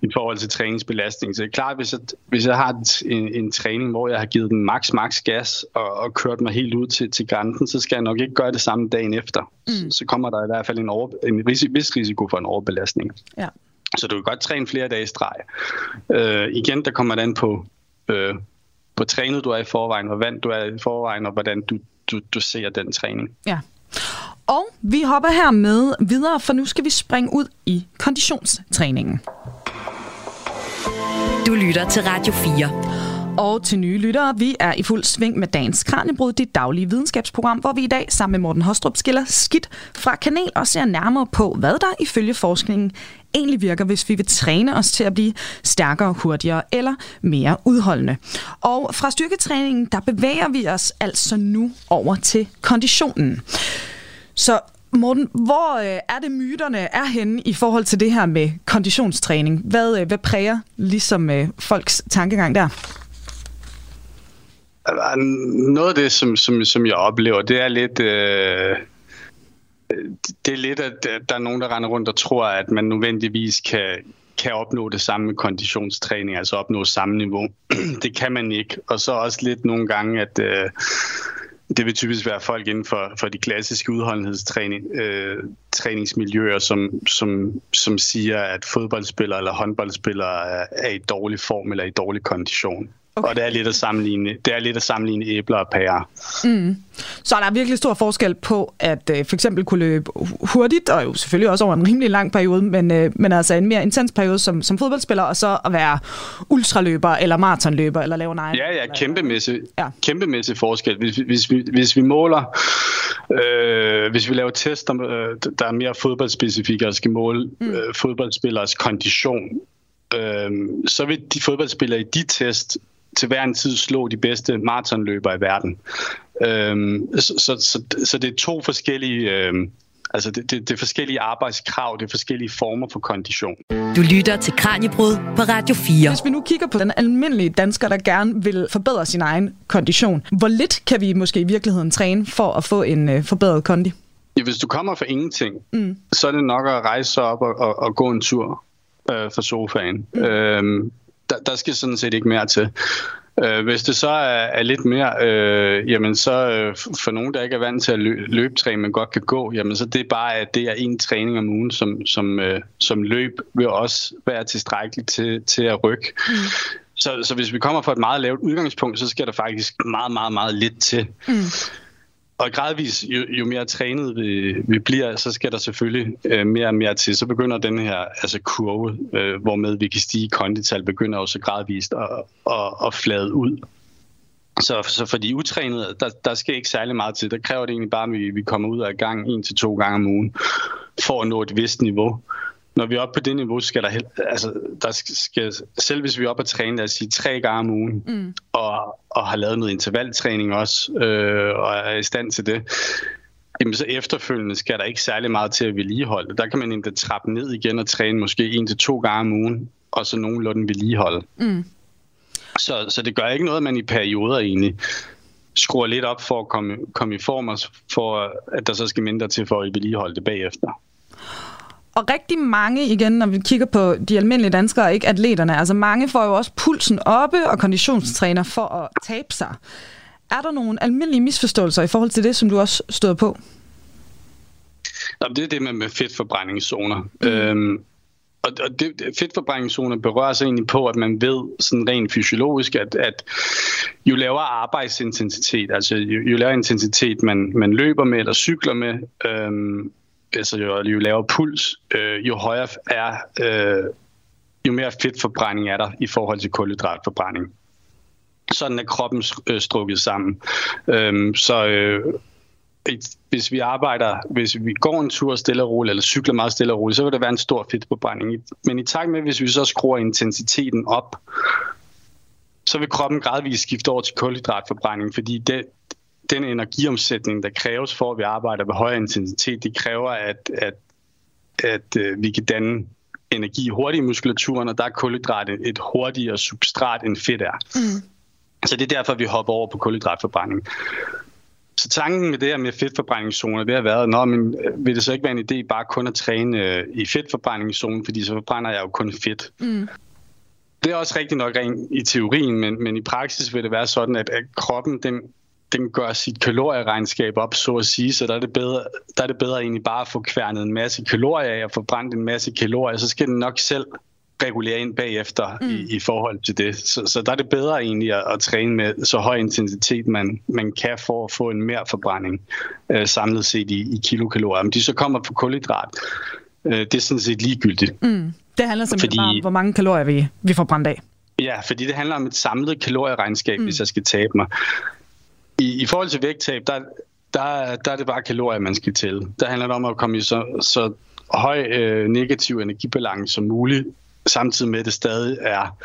i forhold til træningsbelastning. Så det er klart, hvis jeg, hvis jeg har en, en træning, hvor jeg har givet den max, max gas og, og kørt mig helt ud til, til grænsen, så skal jeg nok ikke gøre det samme dagen efter. Mm. Så, så kommer der i hvert fald en, over, en ris- vis risiko for en overbelastning. Ja. Så du kan godt træne flere dage i streg. Øh, igen, der kommer det an på, øh, hvor trænet du er i forvejen, hvor vand du er i forvejen, og hvordan du, du, du ser den træning. Ja. Og vi hopper her med videre, for nu skal vi springe ud i konditionstræningen. Du lytter til Radio 4. Og til nye lyttere, vi er i fuld sving med dagens Kranjebrud, dit daglige videnskabsprogram, hvor vi i dag sammen med Morten Hostrup skiller skidt fra kanel og ser nærmere på, hvad der ifølge forskningen egentlig virker, hvis vi vil træne os til at blive stærkere, hurtigere eller mere udholdende. Og fra styrketræningen, der bevæger vi os altså nu over til konditionen. Så Morten, hvor øh, er det myterne er henne i forhold til det her med konditionstræning? Hvad, øh, hvad præger ligesom øh, folks tankegang der? Altså, noget af det, som, som, som jeg oplever, det er lidt... Øh, det er lidt, at der er nogen, der render rundt og tror, at man nødvendigvis kan, kan opnå det samme med konditionstræning, altså opnå samme niveau. [CLEARS THROAT] det kan man ikke. Og så også lidt nogle gange, at øh, det vil typisk være folk inden for, for de klassiske udholdenhedstræningsmiljøer, øh, som, som, som siger, at fodboldspillere eller håndboldspillere er, er i dårlig form eller i dårlig kondition. Okay. Og det er lidt at sammenligne, det er lidt at sammenligne æbler og pærer. Mm. Så der er virkelig stor forskel på at øh, for eksempel kunne løbe hurtigt, og jo selvfølgelig også over en rimelig lang periode, men, øh, men altså en mere intens periode som, som fodboldspiller, og så at være ultraløber eller maratonløber eller lave nej. Ja, ja, kæmpemæssig, ja. kæmpemæssig forskel. Hvis, hvis, vi, hvis vi måler, øh, hvis vi laver tester, øh, der er mere fodboldspecifikke og skal måle mm. øh, fodboldspillers kondition, øh, så vil de fodboldspillere i de test til hver en tid slå de bedste maratonløbere i verden. Øhm, så, så, så, så det er to forskellige... Øhm, Altså, det, det, det er forskellige arbejdskrav, det er forskellige former for kondition. Du lytter til Kranjebrud på Radio 4. Hvis vi nu kigger på den almindelige dansker, der gerne vil forbedre sin egen kondition, hvor lidt kan vi måske i virkeligheden træne for at få en øh, forbedret kondi? Ja, hvis du kommer for ingenting, mm. så er det nok at rejse sig op og, og, og gå en tur øh, fra sofaen. Mm. Øhm, der, der skal sådan set ikke mere til. Øh, hvis det så er, er lidt mere, øh, jamen så øh, for nogen, der ikke er vant til at lø, løbetræne, men godt kan gå, jamen så det er bare, at det er en træning om ugen, som, som, øh, som løb vil også være tilstrækkeligt til, til at rykke. Mm. Så, så hvis vi kommer fra et meget lavt udgangspunkt, så skal der faktisk meget, meget, meget lidt til. Mm. Og gradvis, jo, jo mere trænet vi, vi bliver, så skal der selvfølgelig øh, mere og mere til. Så begynder den her altså kurve, øh, hvormed vi kan stige kondital, begynder også gradvist at, at, at flade ud. Så, så for de utrænede, der, der skal ikke særlig meget til. Der kræver det egentlig bare, at vi, vi kommer ud af gang en til to gange om ugen for at nå et vist niveau. Når vi er oppe på det niveau, skal der, altså, der skal, selv hvis vi er oppe at træne, lad os sige, tre gange om ugen, mm. og, og har lavet noget intervaltræning også, øh, og er i stand til det, jamen så efterfølgende skal der ikke særlig meget til at vedligeholde. Der kan man endda trappe ned igen og træne måske en til to gange om ugen, og så nogenlunde vedligeholde. Mm. Så, så det gør ikke noget, at man i perioder egentlig skruer lidt op for at komme, komme i form, og for at der så skal mindre til for at vedligeholde det bagefter. Og rigtig mange, igen, når vi kigger på de almindelige danskere, ikke atleterne, altså mange får jo også pulsen oppe og konditionstræner for at tabe sig. Er der nogle almindelige misforståelser i forhold til det, som du også stod på? Jamen, det er det med, med fedtforbrændingszoner. Mm. Øhm, og, og det, fedtforbrændingszoner berører sig egentlig på, at man ved sådan rent fysiologisk, at, at jo lavere arbejdsintensitet, altså jo, jo lavere intensitet man, man løber med eller cykler med, øhm, altså jo, jo lavere puls, øh, jo højere er, øh, jo mere fedtforbrænding er der i forhold til kulhydratforbrænding. Sådan er kroppen øh, strukket sammen. Øh, så øh, hvis vi arbejder, hvis vi går en tur stille og roligt, eller cykler meget stille og roligt, så vil der være en stor fedtforbrænding. Men i takt med, hvis vi så skruer intensiteten op, så vil kroppen gradvist skifte over til kulhydratforbrænding, fordi det, den energiomsætning, der kræves for, at vi arbejder ved højere intensitet, det kræver, at, at, at øh, vi kan danne energi hurtigt i muskulaturen, og der er kulhydrat et hurtigere substrat end fedt er. Mm. Så det er derfor, vi hopper over på kulhydratforbrænding. Så tanken med det her med fedtforbrændingszoner, det har været, Nå, men øh, vil det så ikke være en idé bare kun at træne øh, i fedtforbrændingszonen, fordi så forbrænder jeg jo kun fedt. Mm. Det er også rigtigt nok rent i teorien, men, men i praksis vil det være sådan, at, at kroppen den, den gør sit kalorieregnskab op, så at sige, så der er, det bedre, der er det bedre egentlig bare at få kværnet en masse kalorier af og få brændt en masse kalorier, så skal den nok selv regulere ind bagefter mm. i, i forhold til det. Så, så der er det bedre egentlig at, at træne med så høj intensitet, man, man kan for at få en mere forbrænding øh, samlet set i, i kilokalorier. Men de så kommer på kulhydrat. Øh, det er sådan set ligegyldigt. Mm. Det handler simpelthen fordi, bare om, hvor mange kalorier vi, vi får brændt af. Ja, fordi det handler om et samlet kalorieregnskab, mm. hvis jeg skal tabe mig. I, i forhold til vægttab, der, der, der er det bare kalorier, man skal til. Der handler det om at komme i så, så høj øh, negativ energibalance som muligt, samtidig med, at det stadig er,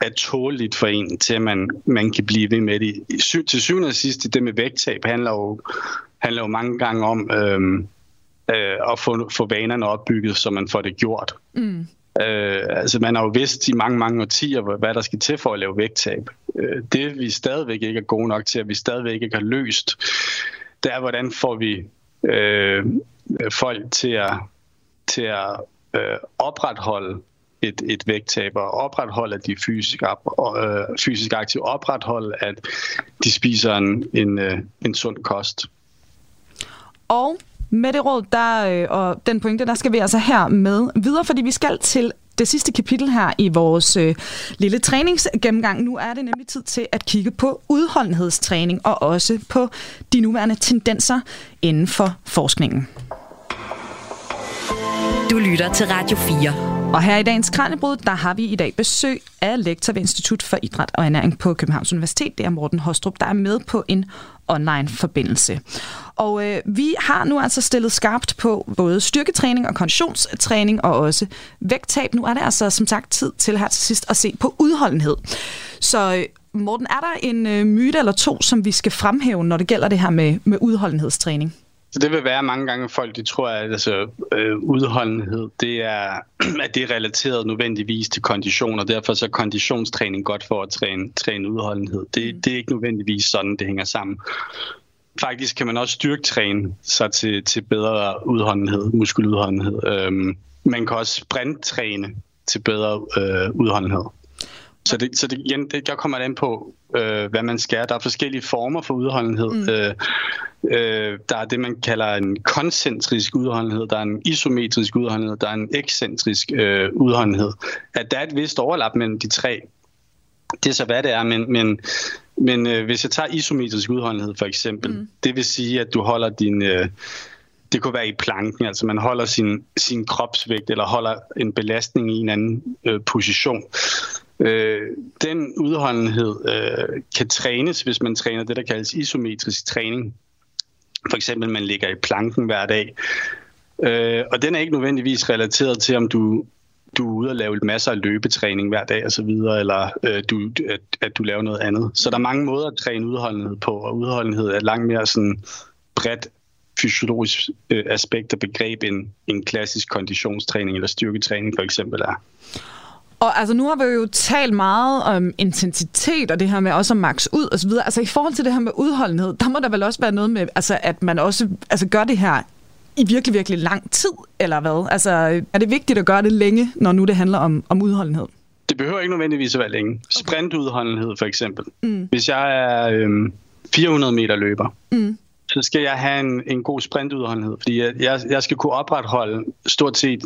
er tåligt for en, til at man, man kan blive ved med det. Sy- til syvende og sidst, det med vægttab handler jo, handler jo mange gange om øhm, øh, at få, få vanerne opbygget, så man får det gjort. Mm. Øh, altså man har jo vidst i mange, mange årtier, hvad der skal til for at lave vægttab. Øh, det vi stadigvæk ikke er gode nok til, at vi stadigvæk ikke har løst, det er, hvordan får vi øh, folk til at, til at øh, opretholde et, et vægttab og opretholde, at de er fysisk, op, øh, fysisk aktive, opretholde, at de spiser en, en, øh, en sund kost. Og med det råd der, øh, og den pointe, der skal vi altså her med videre, fordi vi skal til det sidste kapitel her i vores øh, lille træningsgennemgang. Nu er det nemlig tid til at kigge på udholdenhedstræning og også på de nuværende tendenser inden for forskningen. Du lytter til Radio 4. Og her i dagens Kranjebrud, der har vi i dag besøg af lektor ved Institut for Idræt og Ernæring på Københavns Universitet. Det er Morten Hostrup, der er med på en online-forbindelse. Og øh, vi har nu altså stillet skarpt på både styrketræning og konditionstræning og også vægttab. Nu er det altså som sagt tid til her til sidst at se på udholdenhed. Så øh, Morten, er der en øh, myte eller to, som vi skal fremhæve, når det gælder det her med, med udholdenhedstræning? Så det vil være mange gange, folk de tror, at altså, øh, udholdenhed, det er, [CLEARS THROAT] at det er relateret nødvendigvis til kondition, og derfor så er konditionstræning godt for at træne, træne udholdenhed. Det, mm. det er ikke nødvendigvis sådan, det hænger sammen. Faktisk kan man også styrketræne sig til, til bedre udholdenhed, muskeludholdenhed. Øhm, man kan også sprinttræne til bedre øh, udholdenhed. Så, det, så det, igen, det, der kommer det an på, øh, hvad man skal. Der er forskellige former for udholdenhed. Mm. Øh, øh, der er det, man kalder en koncentrisk udholdenhed, der er en isometrisk udholdenhed, der er en ekscentrisk øh, udholdenhed. At der er et vist overlap mellem de tre. Det er så, hvad det er, men, men, men øh, hvis jeg tager isometrisk udholdenhed for eksempel, mm. det vil sige, at du holder din... Øh, det kunne være i planken, altså man holder sin, sin kropsvægt eller holder en belastning i en anden øh, position. Øh, den udholdenhed øh, kan trænes, hvis man træner det, der kaldes isometrisk træning. For eksempel, man ligger i planken hver dag. Øh, og den er ikke nødvendigvis relateret til, om du, du er ude og lave masser af løbetræning hver dag osv., eller øh, du, at, at du laver noget andet. Så der er mange måder at træne udholdenhed på, og udholdenhed er langt mere sådan bredt fysiologisk øh, aspekt og begreb end en klassisk konditionstræning eller styrketræning for eksempel er. Og altså, nu har vi jo talt meget om intensitet, og det her med også at max ud og så videre. Altså, i forhold til det her med udholdenhed, der må der vel også være noget med, altså, at man også altså, gør det her i virkelig, virkelig lang tid, eller hvad? Altså, er det vigtigt at gøre det længe, når nu det handler om, om udholdenhed? Det behøver ikke nødvendigvis at være længe. Sprintudholdenhed for eksempel. Mm. Hvis jeg er øhm, 400 meter løber, mm. så skal jeg have en, en god sprintudholdenhed, fordi jeg, jeg, jeg skal kunne opretholde stort set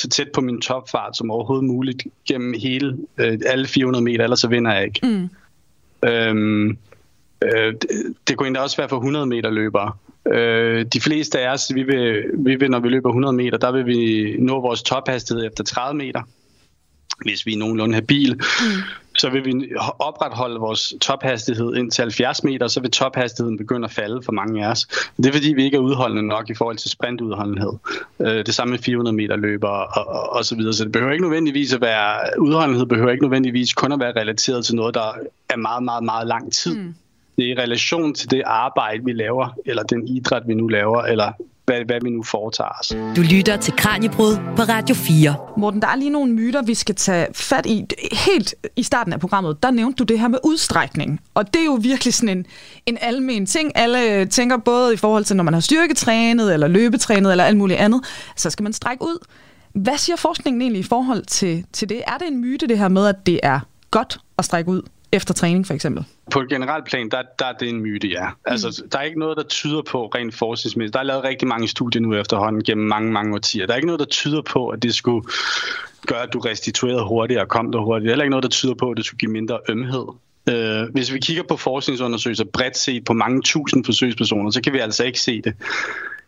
så tæt på min topfart som overhovedet muligt gennem hele øh, alle 400 meter, ellers så vinder jeg ikke. Mm. Øhm, øh, det, det kunne endda også være for 100 meter løbere. Øh, de fleste af os, vi vil, vi vil, når vi løber 100 meter, der vil vi nå vores tophastighed efter 30 meter, hvis vi er nogenlunde habil. Mm. Så vil vi opretholde vores tophastighed ind til 70 meter, så vil tophastigheden begynde at falde for mange af os. Det er fordi, vi ikke er udholdende nok i forhold til sprintudholdenhed. Øh, det samme med 400 meter løber og, og, og så videre. Så det behøver ikke nødvendigvis at være, udholdenhed behøver ikke nødvendigvis kun at være relateret til noget, der er meget, meget, meget lang tid. Mm det er i relation til det arbejde, vi laver, eller den idræt, vi nu laver, eller hvad, hvad vi nu foretager os. Du lytter til Kranjebrud på Radio 4. Morten, der er lige nogle myter, vi skal tage fat i. Helt i starten af programmet, der nævnte du det her med udstrækning. Og det er jo virkelig sådan en, en almen ting. Alle tænker både i forhold til, når man har styrketrænet, eller løbetrænet, eller alt muligt andet, så skal man strække ud. Hvad siger forskningen egentlig i forhold til, til det? Er det en myte, det her med, at det er godt at strække ud? Efter træning for eksempel? På et generelt plan, der, der er det en myte, ja. Altså, mm. der er ikke noget, der tyder på rent forskningsmæssigt. Der er lavet rigtig mange studier nu efterhånden gennem mange, mange årtier. Der er ikke noget, der tyder på, at det skulle gøre, at du restituerede hurtigere og kom der hurtigere. Der er heller ikke noget, der tyder på, at det skulle give mindre ømhed. Uh, hvis vi kigger på forskningsundersøgelser bredt set på mange tusind forsøgspersoner, så kan vi altså ikke se det.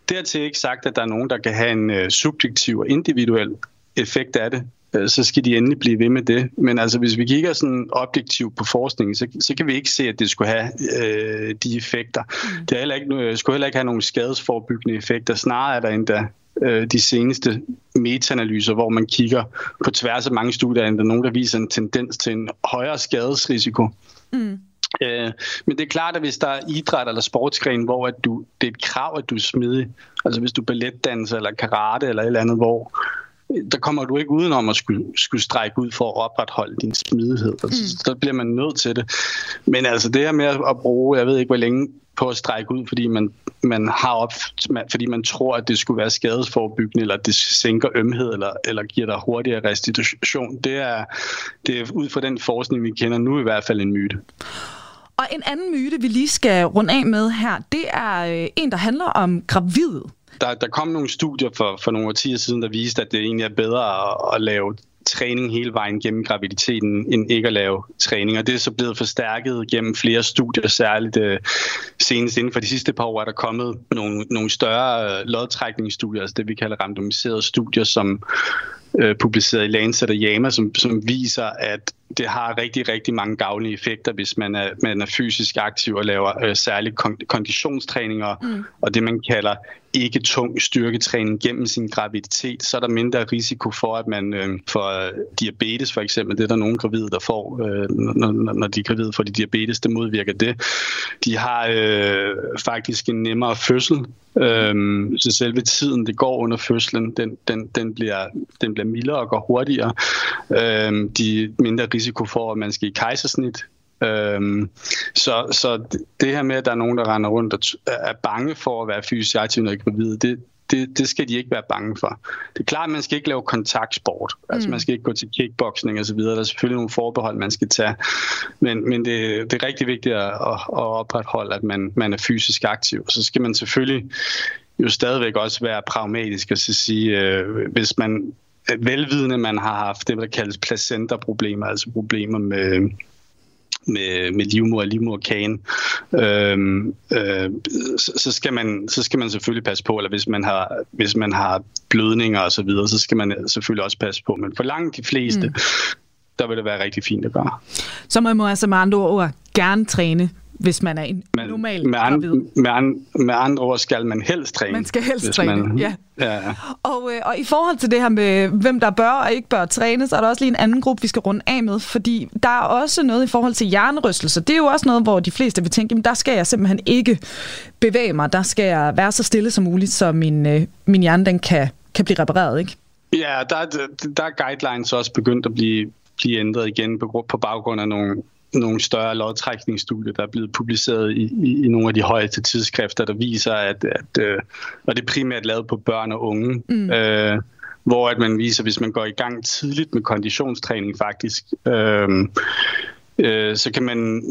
Dertil ikke sagt, at der er nogen, der kan have en uh, subjektiv og individuel effekt af det. Øh, så skal de endelig blive ved med det. Men altså, hvis vi kigger sådan objektivt på forskningen, så, så kan vi ikke se, at det skulle have øh, de effekter. Mm. Det er heller ikke, øh, skulle heller ikke have nogle skadesforbyggende effekter. Snarere er der endda øh, de seneste metaanalyser, hvor man kigger på tværs af mange studier, er der nogen, der viser en tendens til en højere skadesrisiko. Mm. Øh, men det er klart, at hvis der er idræt eller sportsgren, hvor at du, det er et krav, at du er smidig, altså hvis du balletdanser eller karate eller et eller andet, hvor der kommer du ikke udenom at skulle, skulle strække ud for at opretholde din smidighed. Altså, mm. Der bliver man nødt til det. Men altså det her med at bruge, jeg ved ikke hvor længe, på at strække ud, fordi man, man har op, fordi man tror, at det skulle være skadesforbyggende, eller det sænker ømhed, eller, eller giver dig hurtigere restitution. Det er, det er ud fra den forskning, vi kender nu i hvert fald en myte. Og en anden myte, vi lige skal runde af med her, det er øh, en, der handler om gravide der, der kom nogle studier for, for nogle årtier siden, der viste, at det egentlig er bedre at, at lave træning hele vejen gennem graviditeten, end ikke at lave træning. Og det er så blevet forstærket gennem flere studier, særligt uh, senest inden for de sidste par år er der kommet nogle, nogle større uh, lodtrækningsstudier, altså det vi kalder randomiserede studier, som uh, publiceret i Lancet og JAMA, som, som viser, at det har rigtig, rigtig mange gavnlige effekter, hvis man er, man er fysisk aktiv og laver øh, særligt konditionstræninger mm. og det, man kalder ikke tung styrketræning gennem sin graviditet, så er der mindre risiko for, at man øh, får øh, diabetes for eksempel. Det er der nogle gravide, der får, øh, når, når de er gravide, får de diabetes, det modvirker det. De har øh, faktisk en nemmere fødsel, øh, så selve tiden, det går under fødslen, den, den, den, bliver, den bliver mildere og går hurtigere. Øh, de mindre risiko for, at man skal i kejsersnit. Øhm, så, så det her med, at der er nogen, der render rundt og er bange for at være fysisk aktiv, når er gravide, det, det, det skal de ikke være bange for. Det er klart, at man skal ikke lave kontaktsport. Altså, mm. man skal ikke gå til kickboxing og så videre. Der er selvfølgelig nogle forbehold, man skal tage. Men, men det, det er rigtig vigtigt at, at, opretholde, at man, man er fysisk aktiv. Så skal man selvfølgelig jo stadigvæk også være pragmatisk og så sige, øh, hvis man velvidende, man har haft det, der kaldes placenta-problemer, altså problemer med, med, med livmor og livmorkagen, øhm, øh, så, så, skal man, så skal man selvfølgelig passe på, eller hvis man har, hvis man har blødninger og så videre, så skal man selvfølgelig også passe på. Men for langt de fleste, mm. der vil det være rigtig fint at gøre. Så man må altså med andre ord gerne træne, hvis man er en Men normal med, gravid. an, med, an, med andre ord skal man helst træne. Man skal helst træne, ja. ja. ja. Og, øh, og i forhold til det her med, hvem der bør og ikke bør træne, så er der også lige en anden gruppe, vi skal runde af med, fordi der er også noget i forhold til hjernerystelser. Det er jo også noget, hvor de fleste vil tænke, jamen der skal jeg simpelthen ikke bevæge mig, der skal jeg være så stille som muligt, så min, øh, min hjerne den kan, kan blive repareret, ikke? Ja, der, er- der er guidelines også begyndt at blive, blive ændret igen på, på baggrund af nogle, nogle større lodtrækningsstudier, der er blevet publiceret i, i, i nogle af de højeste tidsskrifter, der viser, at, at øh, og det er primært lavet på børn og unge, mm. øh, hvor at man viser, hvis man går i gang tidligt med konditionstræning faktisk, øh, øh, så kan man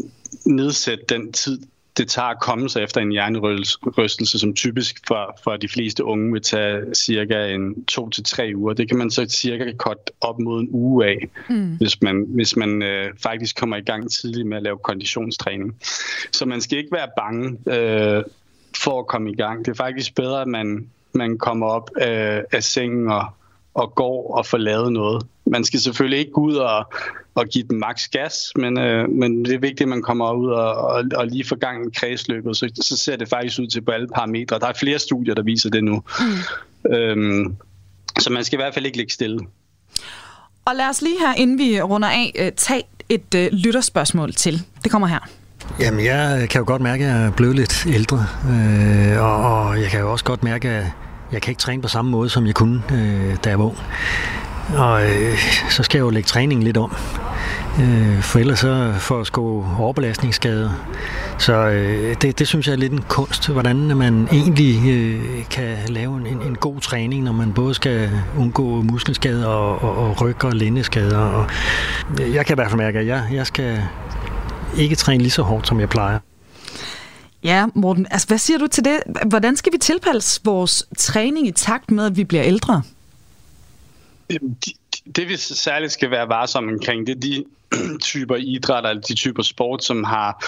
nedsætte den tid, det tager at komme sig efter en hjernerystelse, som typisk for, for de fleste unge vil tage cirka en to til tre uger. Det kan man så cirka cut op mod en uge af, mm. hvis man, hvis man øh, faktisk kommer i gang tidligt med at lave konditionstræning. Så man skal ikke være bange øh, for at komme i gang. Det er faktisk bedre, at man, man kommer op øh, af sengen og, og går og får lavet noget. Man skal selvfølgelig ikke gå ud og, og give den maks gas, men, øh, men det er vigtigt, at man kommer ud og, og, og lige får gang i kredsløbet, så, så ser det faktisk ud til på alle parametre. Der er flere studier, der viser det nu. Mm. Øhm, så man skal i hvert fald ikke ligge stille. Og lad os lige her, inden vi runder af, øh, tage et øh, lytterspørgsmål til. Det kommer her. Jamen, jeg kan jo godt mærke, at jeg er blevet lidt ældre, øh, og, og jeg kan jo også godt mærke, at jeg kan ikke træne på samme måde, som jeg kunne, øh, da jeg var ung. Og øh, så skal jeg jo lægge træningen lidt om, øh, for ellers så får jeg sgu overbelastningsskader. Så øh, det, det synes jeg er lidt en kunst, hvordan man egentlig øh, kan lave en, en god træning, når man både skal undgå muskelskader og, og, og ryg- og lændeskader. Og jeg kan i hvert fald mærke, at jeg, jeg skal ikke træne lige så hårdt, som jeg plejer. Ja, Morten, altså hvad siger du til det? Hvordan skal vi tilpasse vores træning i takt med, at vi bliver ældre? Det vi særligt skal være varsomme omkring, det er de [CLEARS THROAT] typer idræt eller de typer sport, som har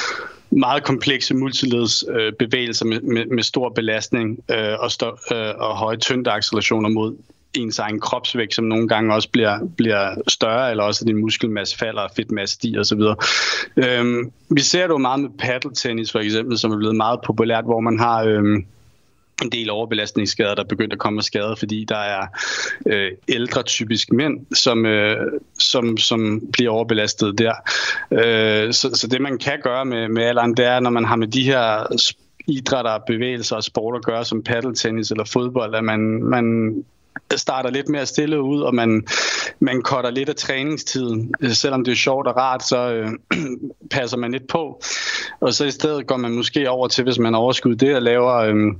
meget komplekse multileds øh, bevægelser med, med, med stor belastning øh, og, stå, øh, og høje tyngdeaccelerationer mod ens egen kropsvægt, som nogle gange også bliver, bliver større, eller også at din muskelmasse falder, og fedtmasse stiger osv. Øhm, vi ser det jo meget med paddeltennis for eksempel, som er blevet meget populært, hvor man har... Øhm, en del overbelastningsskader, der er begyndt at komme af skader, fordi der er øh, ældre typisk mænd, som, øh, som, som bliver overbelastet der. Øh, så, så det man kan gøre med, med alderen, det er, når man har med de her idrætter, bevægelser og sport at gøre, som paddeltennis eller fodbold, at man, man starter lidt mere stille ud, og man, man cutter lidt af træningstiden. Øh, selvom det er sjovt og rart, så øh, [CLEARS THROAT] passer man lidt på. Og så i stedet går man måske over til, hvis man overskud det, og laver... Øh,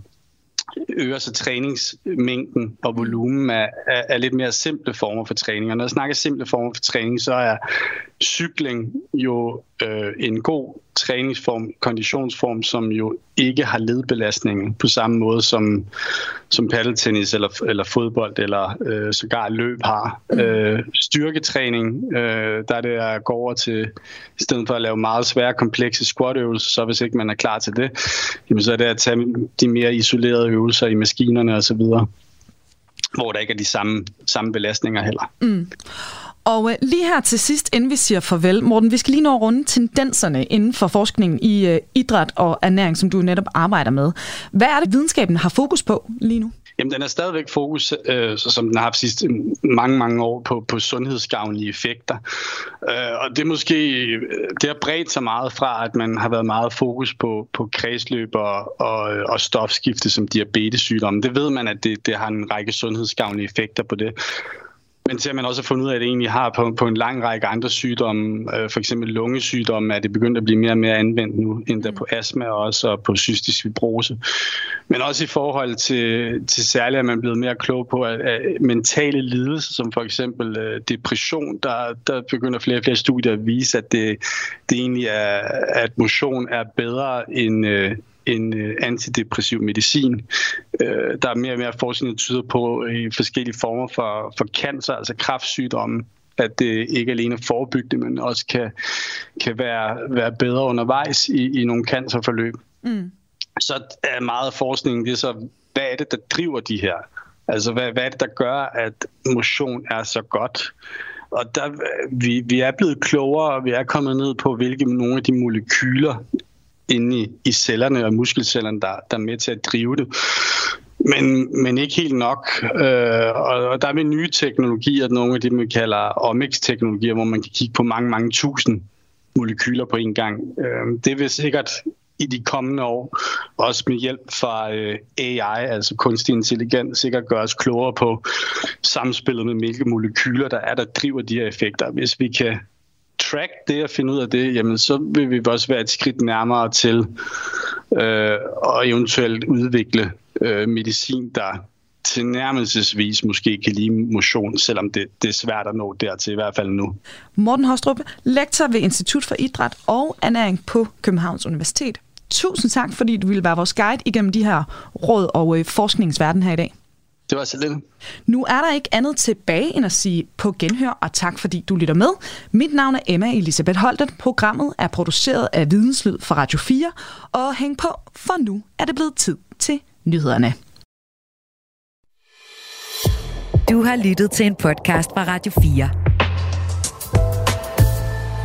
øger så træningsmængden og volumen af, af, af lidt mere simple former for træning. Og når jeg snakker simple former for træning, så er cykling jo øh, en god træningsform, konditionsform, som jo ikke har ledbelastning på samme måde som, som paddeltennis eller, eller fodbold eller øh, sågar løb har. Mm. Øh, styrketræning, øh, der er det at gå over til, i stedet for at lave meget svære, komplekse squat-øvelser, så hvis ikke man er klar til det, jamen så er det at tage de mere isolerede øvelser i maskinerne osv., hvor der ikke er de samme, samme belastninger heller. Mm. Og øh, lige her til sidst, inden vi siger farvel, Morten, vi skal lige nå at runde tendenserne inden for forskningen i øh, idræt og ernæring, som du netop arbejder med. Hvad er det, videnskaben har fokus på lige nu? Jamen, den er stadigvæk fokus, øh, som den har haft sidste mange, mange år, på, på sundhedsgavnlige effekter. Øh, og det er måske, øh, det har bredt sig meget fra, at man har været meget fokus på, på kredsløb og, og, og stofskifte som diabetessygdomme. Det ved man, at det, det har en række sundhedsgavnlige effekter på det. Men til at man også har fundet ud af, at det egentlig har på, på en lang række andre sygdomme, øh, for eksempel lungesygdomme, er det begyndt at blive mere og mere anvendt nu, end der på astma også, og på cystisk fibrose. Men også i forhold til, til særligt, at man er blevet mere klog på, at, at mentale lidelser, som for eksempel øh, depression, der, der begynder flere og flere studier at vise, at det, det egentlig er, at motion er bedre end, øh, en øh, antidepressiv medicin. Øh, der er mere og mere forskning, der tyder på i forskellige former for, for cancer, altså kræftsygdomme, at det ikke alene er forebyggende, men også kan, kan være, være bedre undervejs i, i nogle cancerforløb. Mm. Så er meget af forskningen, det er så, hvad er det, der driver de her? Altså, hvad, hvad er det, der gør, at motion er så godt? Og der, vi, vi er blevet klogere, og vi er kommet ned på, hvilke nogle af de molekyler inde i, i cellerne og muskelcellerne, der, der er med til at drive det. Men, men ikke helt nok. Øh, og, og der er med nye teknologier, nogle af dem, vi kalder omics-teknologier, hvor man kan kigge på mange, mange tusind molekyler på en gang. Øh, det vil sikkert i de kommende år, også med hjælp fra øh, AI, altså kunstig intelligens, sikkert gøre os klogere på samspillet med hvilke molekyler, der er, der driver de her effekter. Hvis vi kan track det og finde ud af det, jamen så vil vi også være et skridt nærmere til øh, at eventuelt udvikle øh, medicin, der tilnærmelsesvis måske kan lide motion, selvom det, det er svært at nå dertil, i hvert fald nu. Morten Hostrup, lektor ved Institut for Idræt og Ernæring på Københavns Universitet. Tusind tak, fordi du ville være vores guide igennem de her råd og øh, forskningsverden her i dag. Det var så lidt. Nu er der ikke andet tilbage end at sige på genhør, og tak fordi du lytter med. Mit navn er Emma Elisabeth Holten. Programmet er produceret af Videnslyd for Radio 4, og hæng på, for nu er det blevet tid til nyhederne. Du har lyttet til en podcast fra Radio 4.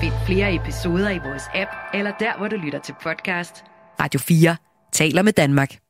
Find flere episoder i vores app, eller der, hvor du lytter til podcast. Radio 4 taler med Danmark.